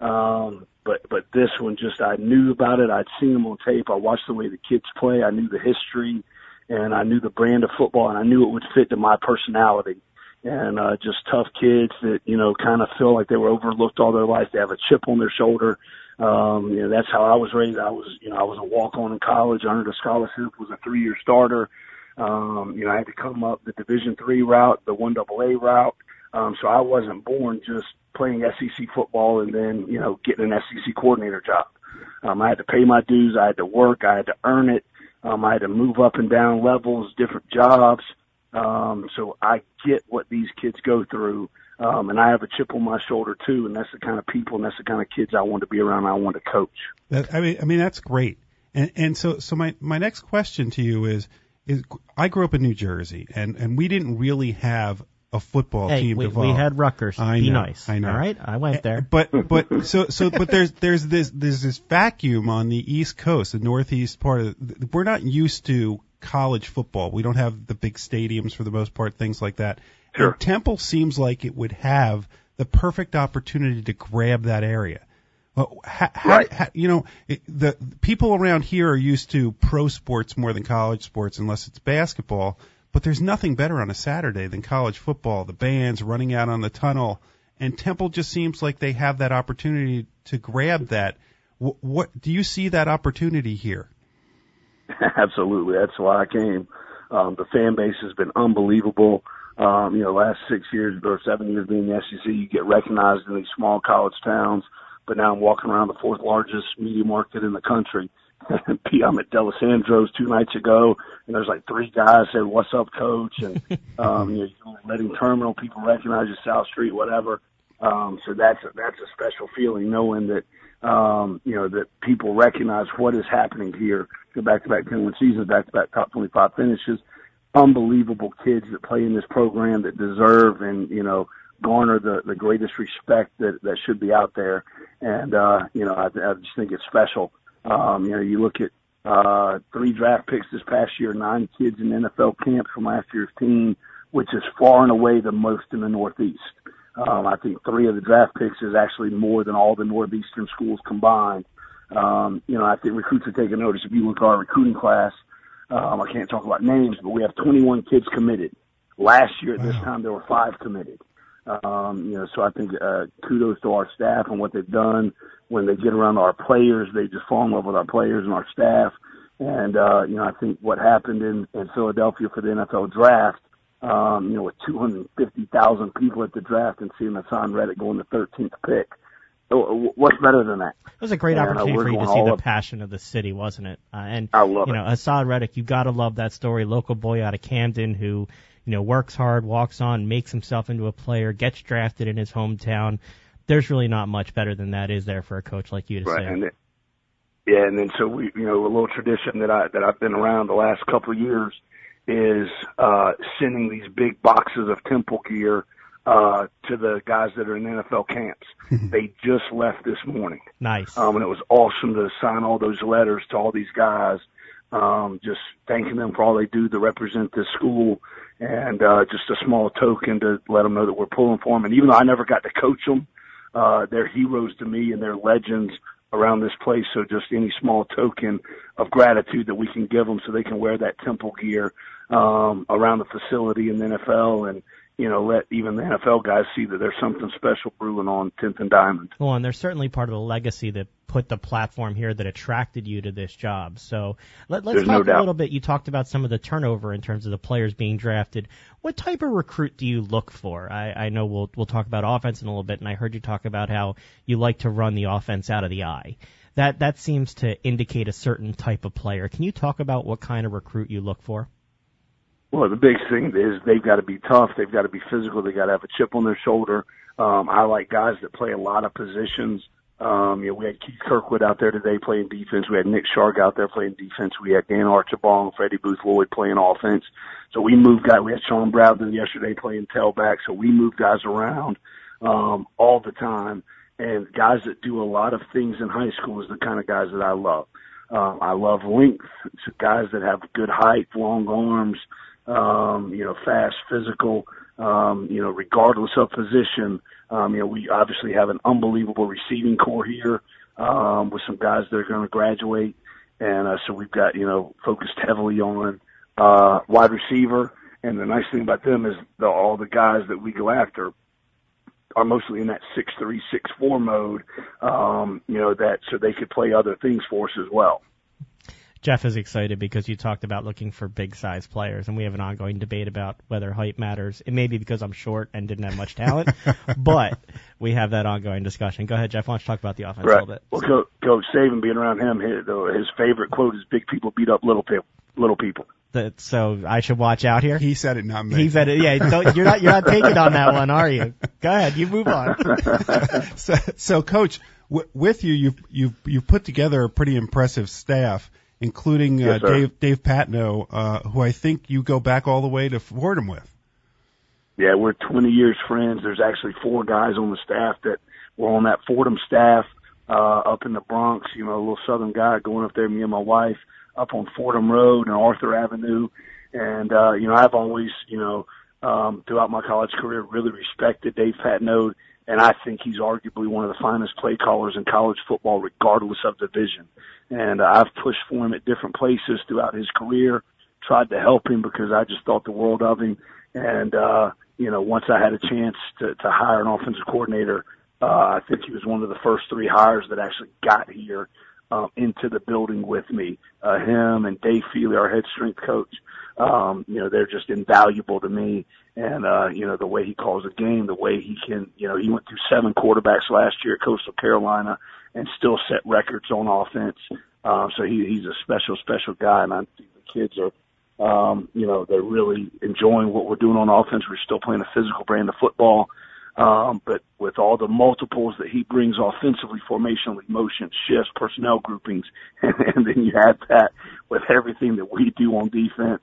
Um, but but this one just I knew about it. I'd seen them on tape. I watched the way the kids play. I knew the history, and I knew the brand of football, and I knew it would fit to my personality. And uh, just tough kids that you know kind of feel like they were overlooked all their life. They have a chip on their shoulder. Um, you know that's how I was raised. I was you know I was a walk on in college, earned a scholarship, was a three year starter. Um, you know I had to come up the Division three route, the one double A route. Um, so I wasn't born just playing SEC football and then, you know, getting an SEC coordinator job. Um, I had to pay my dues. I had to work. I had to earn it. Um, I had to move up and down levels, different jobs. Um, so I get what these kids go through. Um, and I have a chip on my shoulder too. And that's the kind of people and that's the kind of kids I want to be around. I want to coach. That, I mean, I mean, that's great. And, and so, so my, my next question to you is, is I grew up in New Jersey and, and we didn't really have a football Hey, team we, devolve. we had Rutgers. I Be know, nice. I know. All right, I went eh, there. But but so so but there's there's this there's this vacuum on the East Coast, the Northeast part of. The, we're not used to college football. We don't have the big stadiums for the most part, things like that. Sure. And Temple seems like it would have the perfect opportunity to grab that area. Well, ha, ha, Right. ha, you know, it, the, the people around here are used to pro sports more than college sports, unless it's basketball. But there's nothing better on a Saturday than college football. The bands running out on the tunnel, and Temple just seems like they have that opportunity to grab that. What, what do you see that opportunity here? Absolutely. That's why I came. Um, the fan base has been unbelievable. Um, you know, last six years or seven years being in the SEC, you get recognized in these small college towns. But now I'm walking around the fourth largest media market in the country. I'm at Dalessandro's two nights ago, and there's like three guys said, "What's up, coach?" And um, you know, to Terminal, people recognize you, South Street, whatever. Um, so that's a, that's a special feeling, knowing that um, you know that people recognize what is happening here. Go back to back 10 win seasons, back to back top 25 finishes. Unbelievable kids that play in this program that deserve and you know garner the the greatest respect that that should be out there. And uh, you know, I, I just think it's special. Um, you know, you look at uh, three draft picks this past year, nine kids in NFL camps from last year's team, which is far and away the most in the Northeast. Um, I think three of the draft picks is actually more than all the Northeastern schools combined. Um, you know, I think recruits are taking notice. If you look at our recruiting class, um, I can't talk about names, but we have 21 kids committed. Last year at this time, there were five committed. Um, you know, so I think uh, kudos to our staff and what they've done. When they get around our players, they just fall in love with our players and our staff. And uh, you know, I think what happened in, in Philadelphia for the NFL draft, um, you know, with 250,000 people at the draft and seeing Haason Reddick going the 13th pick, oh, what's better than that? It was a great And, uh, opportunity for you to see the passion of the city, wasn't it? Uh, and I love you it. know, Haason Reddick, you got to love that story. Local boy out of Camden who, you know, works hard, walks on, makes himself into a player, gets drafted in his hometown. There's really not much better than that, is there, for a coach like you to Right. say? And it, yeah, and then so we, you know, a little tradition that I that I've been around the last couple of years is uh sending these big boxes of Temple gear uh to the guys that are in NFL camps. they just left this morning. Nice. Um, and it was awesome to sign all those letters to all these guys, um, just thanking them for all they do to represent this school, and uh, just a small token to let them know that we're pulling for them. And even though I never got to coach them, uh, they're heroes to me and they're legends around this place. So just any small token of gratitude that we can give them, so they can wear that Temple gear um, around the facility in the NFL and. You know, let even the NFL guys see that there's something special brewing on 10th and Diamond. Well, and they're certainly part of the legacy that put the platform here that attracted you to this job. So let, let's There's talk no a little bit. You talked about some of the turnover in terms of the players being drafted. What type of recruit do you look for? I, I know we'll we'll talk about offense in a little bit, and I heard you talk about how you like to run the offense out of the eye. That that seems to indicate a certain type of player. Can you talk about what kind of recruit you look for? Well, the big thing is they've got to be tough. They've got to be physical. They got to have a chip on their shoulder. Um, I like guys that play a lot of positions. Um, you know, we had Keith Kirkwood out there today playing defense. We had Nick Sharga out there playing defense. We had Dan Archibong Freddie Booth Lloyd playing offense. So we moved guys. We had Sean Browden yesterday playing tailback. So we moved guys around um, all the time. And guys that do a lot of things in high school is the kind of guys that I love. Um, I love length. It's guys that have good height, long arms, um, you know, fast, physical, um, you know, regardless of position. Um, you know, we obviously have an unbelievable receiving corps here, um, with some guys that are going to graduate. And, uh, so we've got, you know, focused heavily on, uh, wide receiver. And the nice thing about them is the, all the guys that we go after are mostly in that six three, six four mode, um, you know, that so they could play other things for us as well. Jeff is excited because you talked about looking for big size players, and we have an ongoing debate about whether height matters. It may be because I'm short and didn't have much talent, but we have that ongoing discussion. Go ahead, Jeff. Why don't you talk about the offense a little bit? Well, Coach, Coach Saban being around him, his, his favorite quote is "Big people beat up little people." Little people. That, so I should watch out here. He said it, not me. He said it. Yeah, don't, you're not you're not taking on that one, are you? Go ahead, you move on. so, so coach, w- with you, you've you've you've put together a pretty impressive staff, including uh, Yes. Dave Dave Patenaude, uh, who I think you go back all the way to Fordham with. Yeah, we're 20 years friends. There's actually four guys on the staff that were on that Fordham staff uh, up in the Bronx. You know, a little Southern guy going up there. Me and my wife up on Fordham Road and Arthur Avenue, and uh, you know, I've always, you know, um, throughout my college career, really respected Dave Patenaude, and I think he's arguably one of the finest play callers in college football, regardless of division. And uh, I've pushed for him at different places throughout his career, tried to help him because I just thought the world of him. And uh, you know, once I had a chance to, to hire an offensive coordinator, uh, I think he was one of the first three hires that actually got here um, into the building with me. Uh, him and Dave Feely, our head strength coach, um, you know, they're just invaluable to me. And, uh, you know, the way he calls a game, the way he can, you know, he went through seven quarterbacks last year at Coastal Carolina and still set records on offense. Um, so he, he's a special, special guy. And I think the kids are, um, you know, they're really enjoying what we're doing on offense. We're still playing a physical brand of football. Um, but with all the multiples that he brings offensively, formationally, motion, shifts, personnel groupings, and, and then you add that with everything that we do on defense,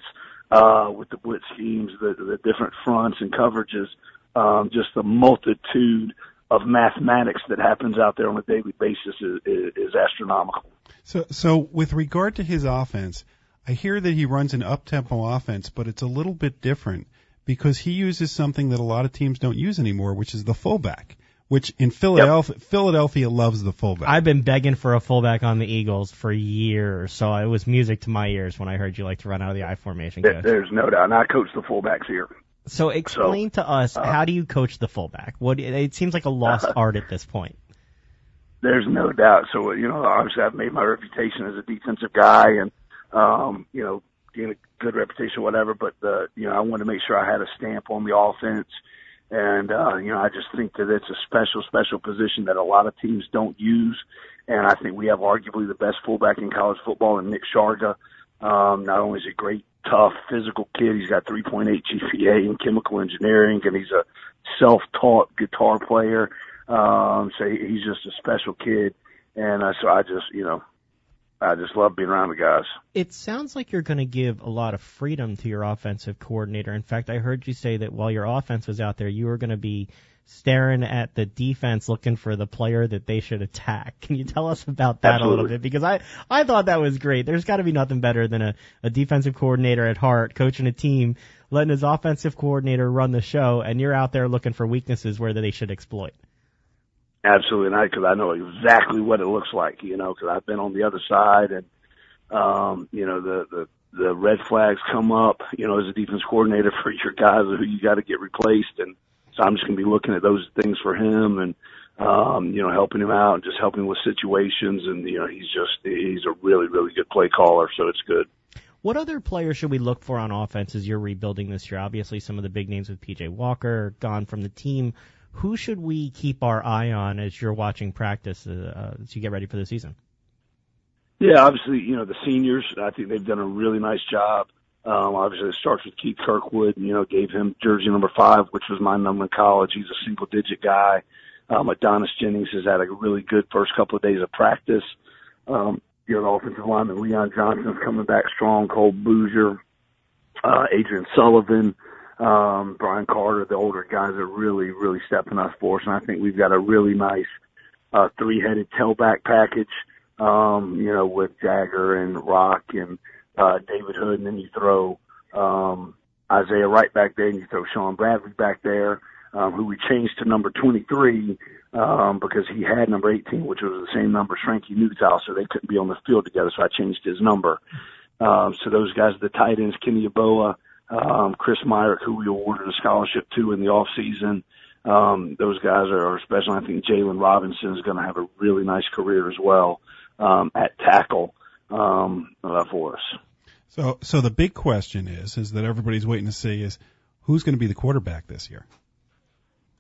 uh, with the blitz schemes, the, the different fronts and coverages, um, just the multitude of mathematics that happens out there on a daily basis is, is, is astronomical. So, so with regard to his offense, I hear that he runs an up-tempo offense, but it's a little bit different because he uses something that a lot of teams don't use anymore, which is the fullback. Which in Philadelphia, yep. Philadelphia loves the fullback. I've been begging for a fullback on the Eagles for years, so it was music to my ears when I heard you like to run out of the I formation. Coach. There's no doubt, and I coach the fullbacks here. So explain so, to us uh, how do you coach the fullback? What it seems like a lost uh, art at this point. There's no doubt. So you know, obviously I've made my reputation as a defensive guy, and um, you know, getting a good reputation, whatever. But the you know, I wanted to make sure I had a stamp on the offense, and uh, you know, I just think that it's a special, special position that a lot of teams don't use, and I think we have arguably the best fullback in college football, in Nick Sharga. Um, not only is he a great, tough, physical kid, he's got 3.8 GPA in chemical engineering, and he's a self-taught guitar player. Um, so he's just a special kid, and uh, so I just, you know, I just love being around the guys. It sounds like you're going to give a lot of freedom to your offensive coordinator. In fact, I heard you say that while your offense was out there, you were going to be staring at the defense looking for the player that they should attack. Can you tell us about that Absolutely. a little bit? Because I, I thought that was great. There's got to be nothing better than a, a defensive coordinator at heart coaching a team, letting his offensive coordinator run the show, and you're out there looking for weaknesses where they should exploit. Absolutely not, because I know exactly what it looks like, you know, because I've been on the other side, and um, you know the the the red flags come up, you know, as a defense coordinator for your guys who you got to get replaced, and so I'm just going to be looking at those things for him, and um, you know, helping him out and just helping with situations, and you know, he's just he's a really really good play caller, so it's good. What other players should we look for on offense as you're rebuilding this year? Obviously, some of the big names with PJ Walker gone from the team who should we keep our eye on as you're watching practice uh, as you get ready for the season? Yeah, obviously, you know, the seniors, I think they've done a really nice job. Um, obviously, it starts with Keith Kirkwood, you know, gave him jersey number five, which was my number in college. He's a single digit guy. Um, Adonis Jennings has had a really good first couple of days of practice. Um, you know, the offensive lineman Leon Johnson's coming back strong. Cole Boozer, uh, Adrian Sullivan, um, Brian Carter, the older guys are really, really stepping us for us. And I think we've got a really nice, uh, three-headed tailback package, um, you know, with Jagger and Rock and, uh, David Hood. And then you throw, um, Isaiah Wright back there and you throw Sean Bradley back there, um, who we changed to number 23, um, because he had number 18, which was the same number as Frankie Nutile, so they couldn't be on the field together. So I changed his number. Um, so those guys, the tight ends, Kenny Yeboah, um, Chris Myrick, who we awarded a scholarship to in the off season. Um, those guys are, are special. I think Jalen Robinson is going to have a really nice career as well um, at tackle um, uh, for us. So, so the big question is, is that everybody's waiting to see is who's going to be the quarterback this year.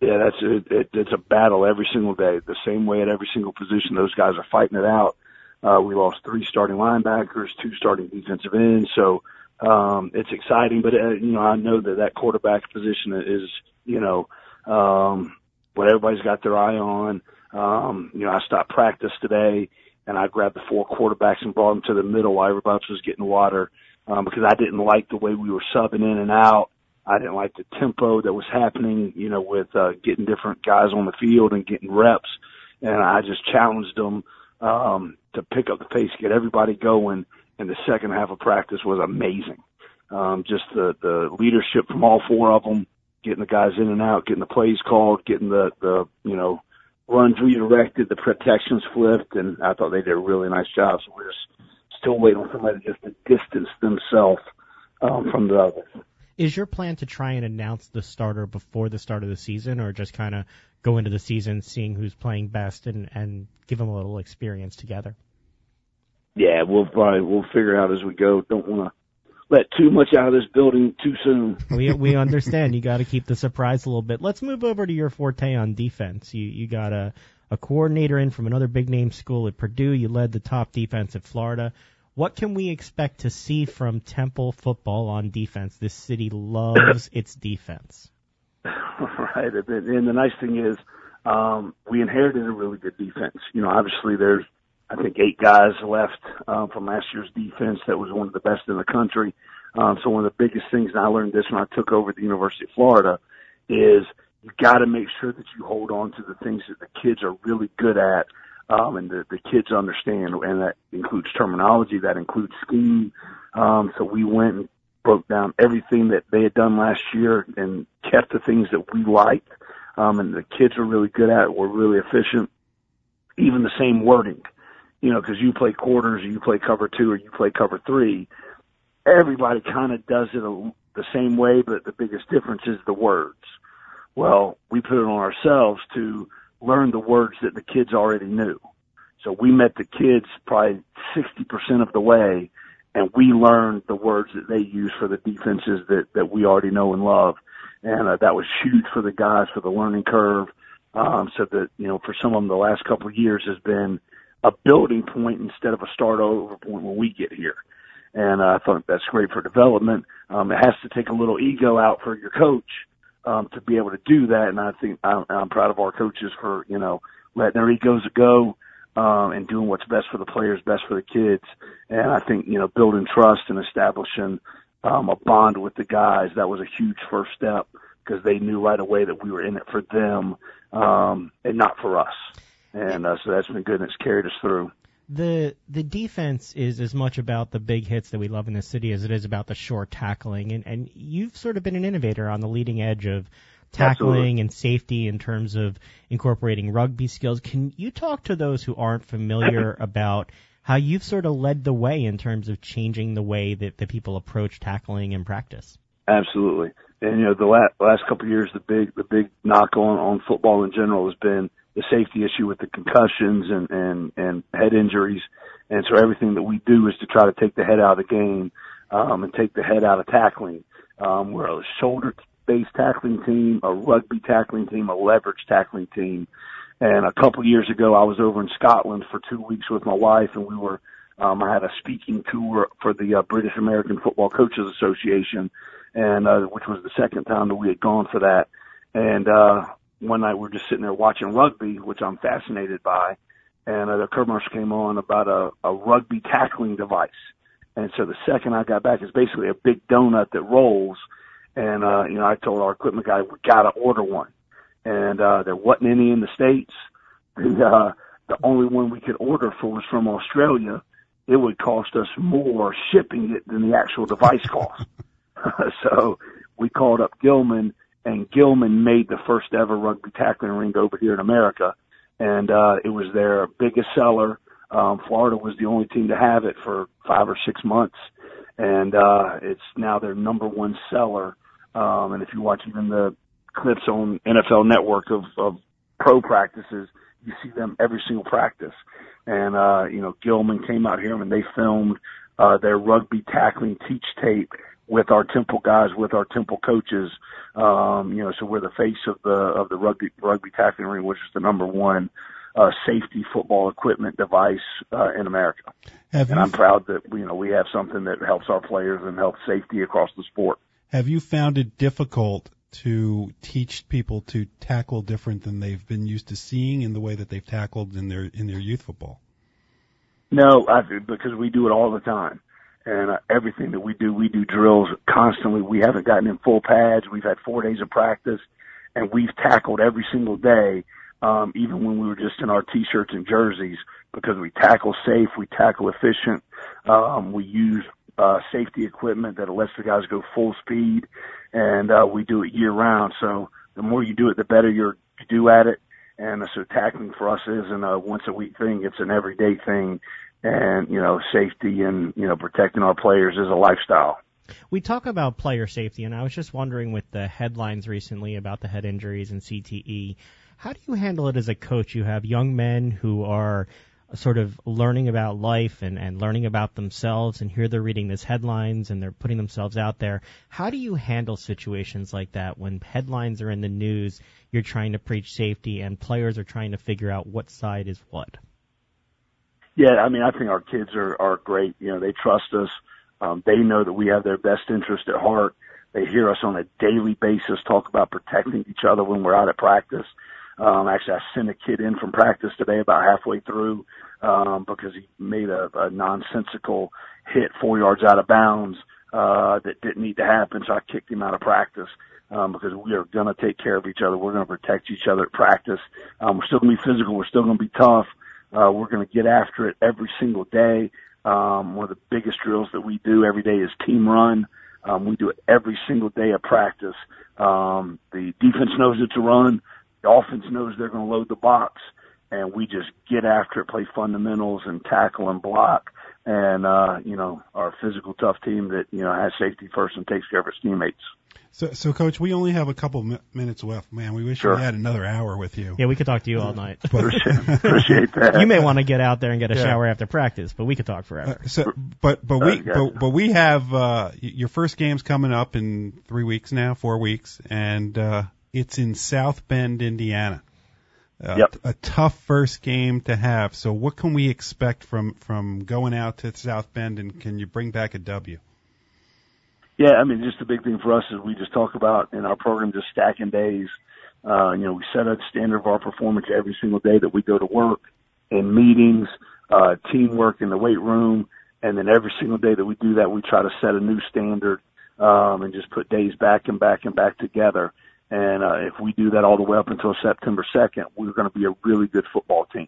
Yeah, that's it, it. It's a battle every single day. The same way at every single position, those guys are fighting it out. Uh, we lost three starting linebackers, two starting defensive ends, so um, it's exciting, but uh, you know, I know that that quarterback position is, you know, um, what everybody's got their eye on. Um, you know, I stopped practice today and I grabbed the four quarterbacks and brought them to the middle while everybody was getting water, um, because I didn't like the way we were subbing in and out. I didn't like the tempo that was happening, you know, with uh, getting different guys on the field and getting reps. And I just challenged them um, to pick up the pace, get everybody going. And the second half of practice was amazing. Um, just the the leadership from all four of them, getting the guys in and out, getting the plays called, getting the the you know runs redirected, the protections flipped, and I thought they did a really nice job. So we're just still waiting on somebody just to distance themselves um, from the others. Is your plan to try and announce the starter before the start of the season, or just kind of go into the season seeing who's playing best and and give them a little experience together? Yeah, we'll probably we'll figure out as we go. Don't want to let too much out of this building too soon. we we understand you got to keep the surprise a little bit. Let's move over to your forte on defense. You you got a a coordinator in from another big name school at Purdue. You led the top defense at Florida. What can we expect to see from Temple football on defense? This city loves its defense. right, and the nice thing is um, we inherited a really good defense. You know, obviously there's I think eight guys left um, from last year's defense that was one of the best in the country. Um, so one of the biggest things, and I learned this when I took over at the University of Florida, is you got to make sure that you hold on to the things that the kids are really good at, um, and the, the kids understand, and that includes terminology, that includes scheme. Um, so we went and broke down everything that they had done last year and kept the things that we liked, um, and the kids were really good at. Were really efficient. Even the same wording you know, because you play quarters or you play cover two or you play cover three, everybody kind of does it a, the same way, but the biggest difference is the words. Well, we put it on ourselves to learn the words that the kids already knew. So we met the kids probably 60% of the way and we learned the words that they use for the defenses that, that we already know and love. And uh, that was huge for the guys for the learning curve. Um, so that, you know, for some of them, the last couple of years has been, a building point instead of a start over point when we get here. And uh, I thought that's great for development. Um, it has to take a little ego out for your coach um, to be able to do that. And I think I'm, I'm proud of our coaches for you know letting their egos go um, and doing what's best for the players, best for the kids. And I think you know building trust and establishing um, a bond with the guys that was a huge first step because they knew right away that we were in it for them um, and not for us and uh, so that's been good and it's carried us through. The the defense is as much about the big hits that we love in the city as it is about the short tackling, and and you've sort of been an innovator on the leading edge of tackling Absolutely. and safety in terms of incorporating rugby skills. Can you talk to those who aren't familiar about how you've sort of led the way in terms of changing the way that, that people approach tackling in practice? Absolutely. And you know, the last, last couple of years, the big the big knock on on football in general has been the safety issue with the concussions and, and, and head injuries. And so everything that we do is to try to take the head out of the game, um, and take the head out of tackling. Um, we're a shoulder based tackling team, a rugby tackling team, a leverage tackling team. And a couple years ago, I was over in Scotland for two weeks with my wife and we were, um, I had a speaking tour for the uh, British American Football Coaches Association, and uh, which was the second time that we had gone for that. And uh, one night we are just sitting there watching rugby, which I'm fascinated by, and uh, the commercial came on about a, a rugby tackling device. And so the second I got back, it's basically a big donut that rolls. And, uh, you know, I told our equipment guy, we gotta order one. And, uh, there wasn't any in the States. And, uh, the only one we could order for was from Australia. It would cost us more shipping it than the actual device cost. so we called up Gilman and Gilman made the first ever rugby tackling ring over here in America, and uh, it was their biggest seller. Um, Florida was the only team to have it for five or six months, and uh, it's now their number one seller. Um, and if you watch even the clips on NFL Network of, of pro practices, you see them every single practice. And uh, you know, Gilman came out here and they filmed uh, their rugby tackling teach tape with our Temple guys, with our Temple coaches. Um, you know, so we're the face of the of the rugby rugby tackling ring, which is the number one uh, safety football equipment device uh, in America. Have and I'm proud that you know we have something that helps our players and helps safety across the sport. have you found it difficult to teach people to tackle different than they've been used to seeing in the way that they've tackled in their in their youth football? No, I, because we do it all the time. And uh, everything that we do, we do drills constantly. We haven't gotten in full pads. We've had four days of practice, and we've tackled every single day, um, even when we were just in our t-shirts and jerseys, because we tackle safe, we tackle efficient, um, we use uh, safety equipment that lets the guys go full speed, and uh, we do it year round. So the more you do it, the better you're, you do at it. And so tackling for us isn't a once a week thing; it's an everyday thing and you know safety and you know protecting our players is a lifestyle. We talk about player safety, and I was just wondering with the headlines recently about the head injuries and CTE, how do you handle it as a coach? You have young men who are sort of learning about life and, and learning about themselves, and here they're reading these headlines and they're putting themselves out there. How do you handle situations like that when headlines are in the news, you're trying to preach safety, and players are trying to figure out what side is what? Yeah, I mean, I think our kids are are great. You know, they trust us. Um, they know that we have their best interest at heart. They hear us on a daily basis talk about protecting each other when we're out at practice. Um, actually, I sent a kid in from practice today about halfway through um, because he made a, a nonsensical hit four yards out of bounds uh, that didn't need to happen. So I kicked him out of practice um, because we are going to take care of each other. We're going to protect each other at practice. Um, we're still going to be physical. We're still going to be tough. Uh, we're going to get after it every single day. Um, one of the biggest drills that we do every day is team run. Um, we do it every single day of practice. Um, the defense knows it's a run. The offense knows they're going to load the box, and we just get after it, play fundamentals, and tackle and block. And uh, you know, our physical tough team that you know has safety first and takes care of its teammates. So, so coach, we only have a couple mi- minutes left. Man, we wish Sure. we had another hour with you. Yeah, we could talk to you all night. Appreciate, appreciate that. you may want to get out there and get a Yeah. shower after practice, but we could talk forever. Uh, so, but but we Uh, yeah. but, but we have uh, your first game's coming up in three weeks now, four weeks, and uh, it's in South Bend, Indiana. Uh, Yep. A tough first game to have. So what can we expect from from going out to South Bend, and can you bring back a W? Yeah, I mean, just the big thing for us is we just talk about in our program just stacking days. Uh, you know, we set a standard of our performance every single day that we go to work, in meetings, uh, teamwork in the weight room, and then every single day that we do that, we try to set a new standard um, and just put days back and back and back together. And uh, if we do that all the way up until September 2nd, we're going to be a really good football team.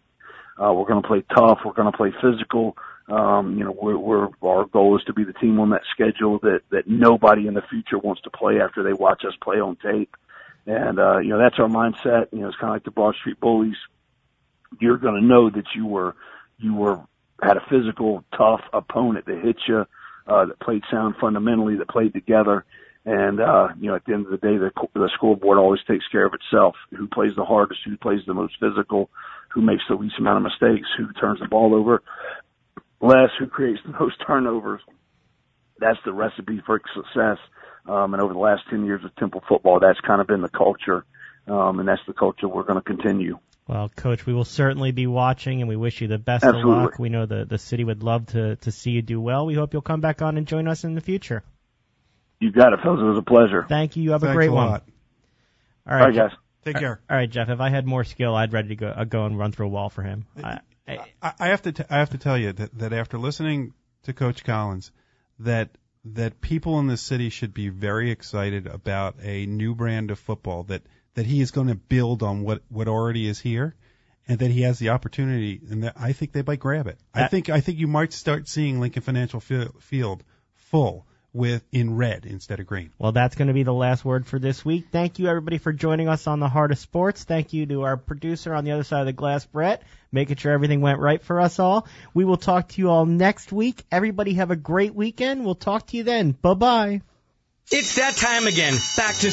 Uh, we're going to play tough. We're going to play physical. Um, you know, we're, we're, our goal is to be the team on that schedule that, that nobody in the future wants to play after they watch us play on tape. And, uh, you know, that's our mindset. You know, it's kind of like the Broad Street Bullies. You're going to know that you were, you were, had a physical, tough opponent that hit you, uh, that played sound fundamentally, that played together. And, uh, you know, at the end of the day, the, the school board always takes care of itself. Who plays the hardest, who plays the most physical, who makes the least amount of mistakes, who turns the ball over less, who creates the most turnovers. That's the recipe for success. Um, and over the last 10 years of Temple football, that's kind of been the culture. Um, and that's the culture we're going to continue. Well, Coach, we will certainly be watching, and we wish you the best Absolutely. of luck. We know the the city would love to to see you do well. We hope you'll come back on and join us in the future. You got it, fellas. It was a pleasure. Thank you. You have a Thanks great a one. lot. All All right, right, guys. Take care. All right, Jeff. If I had more skill, I'd ready to go uh, go and run through a wall for him. I, I, I, I have to t- I have to tell you that, that after listening to Coach Collins, that that people in this city should be very excited about a new brand of football that that he is going to build on what what already is here, and that he has the opportunity, and that I think they might grab it. I think I think you might start seeing Lincoln Financial Field full with in red instead of green. Well, that's going to be the last word for this week. Thank you, everybody, for joining us on the Heart of Sports. Thank you to our producer on the other side of the glass, Brett, making sure everything went right for us all. We will talk to you all next week. Everybody have a great weekend. We'll talk to you then. Bye bye. It's that time again. Back to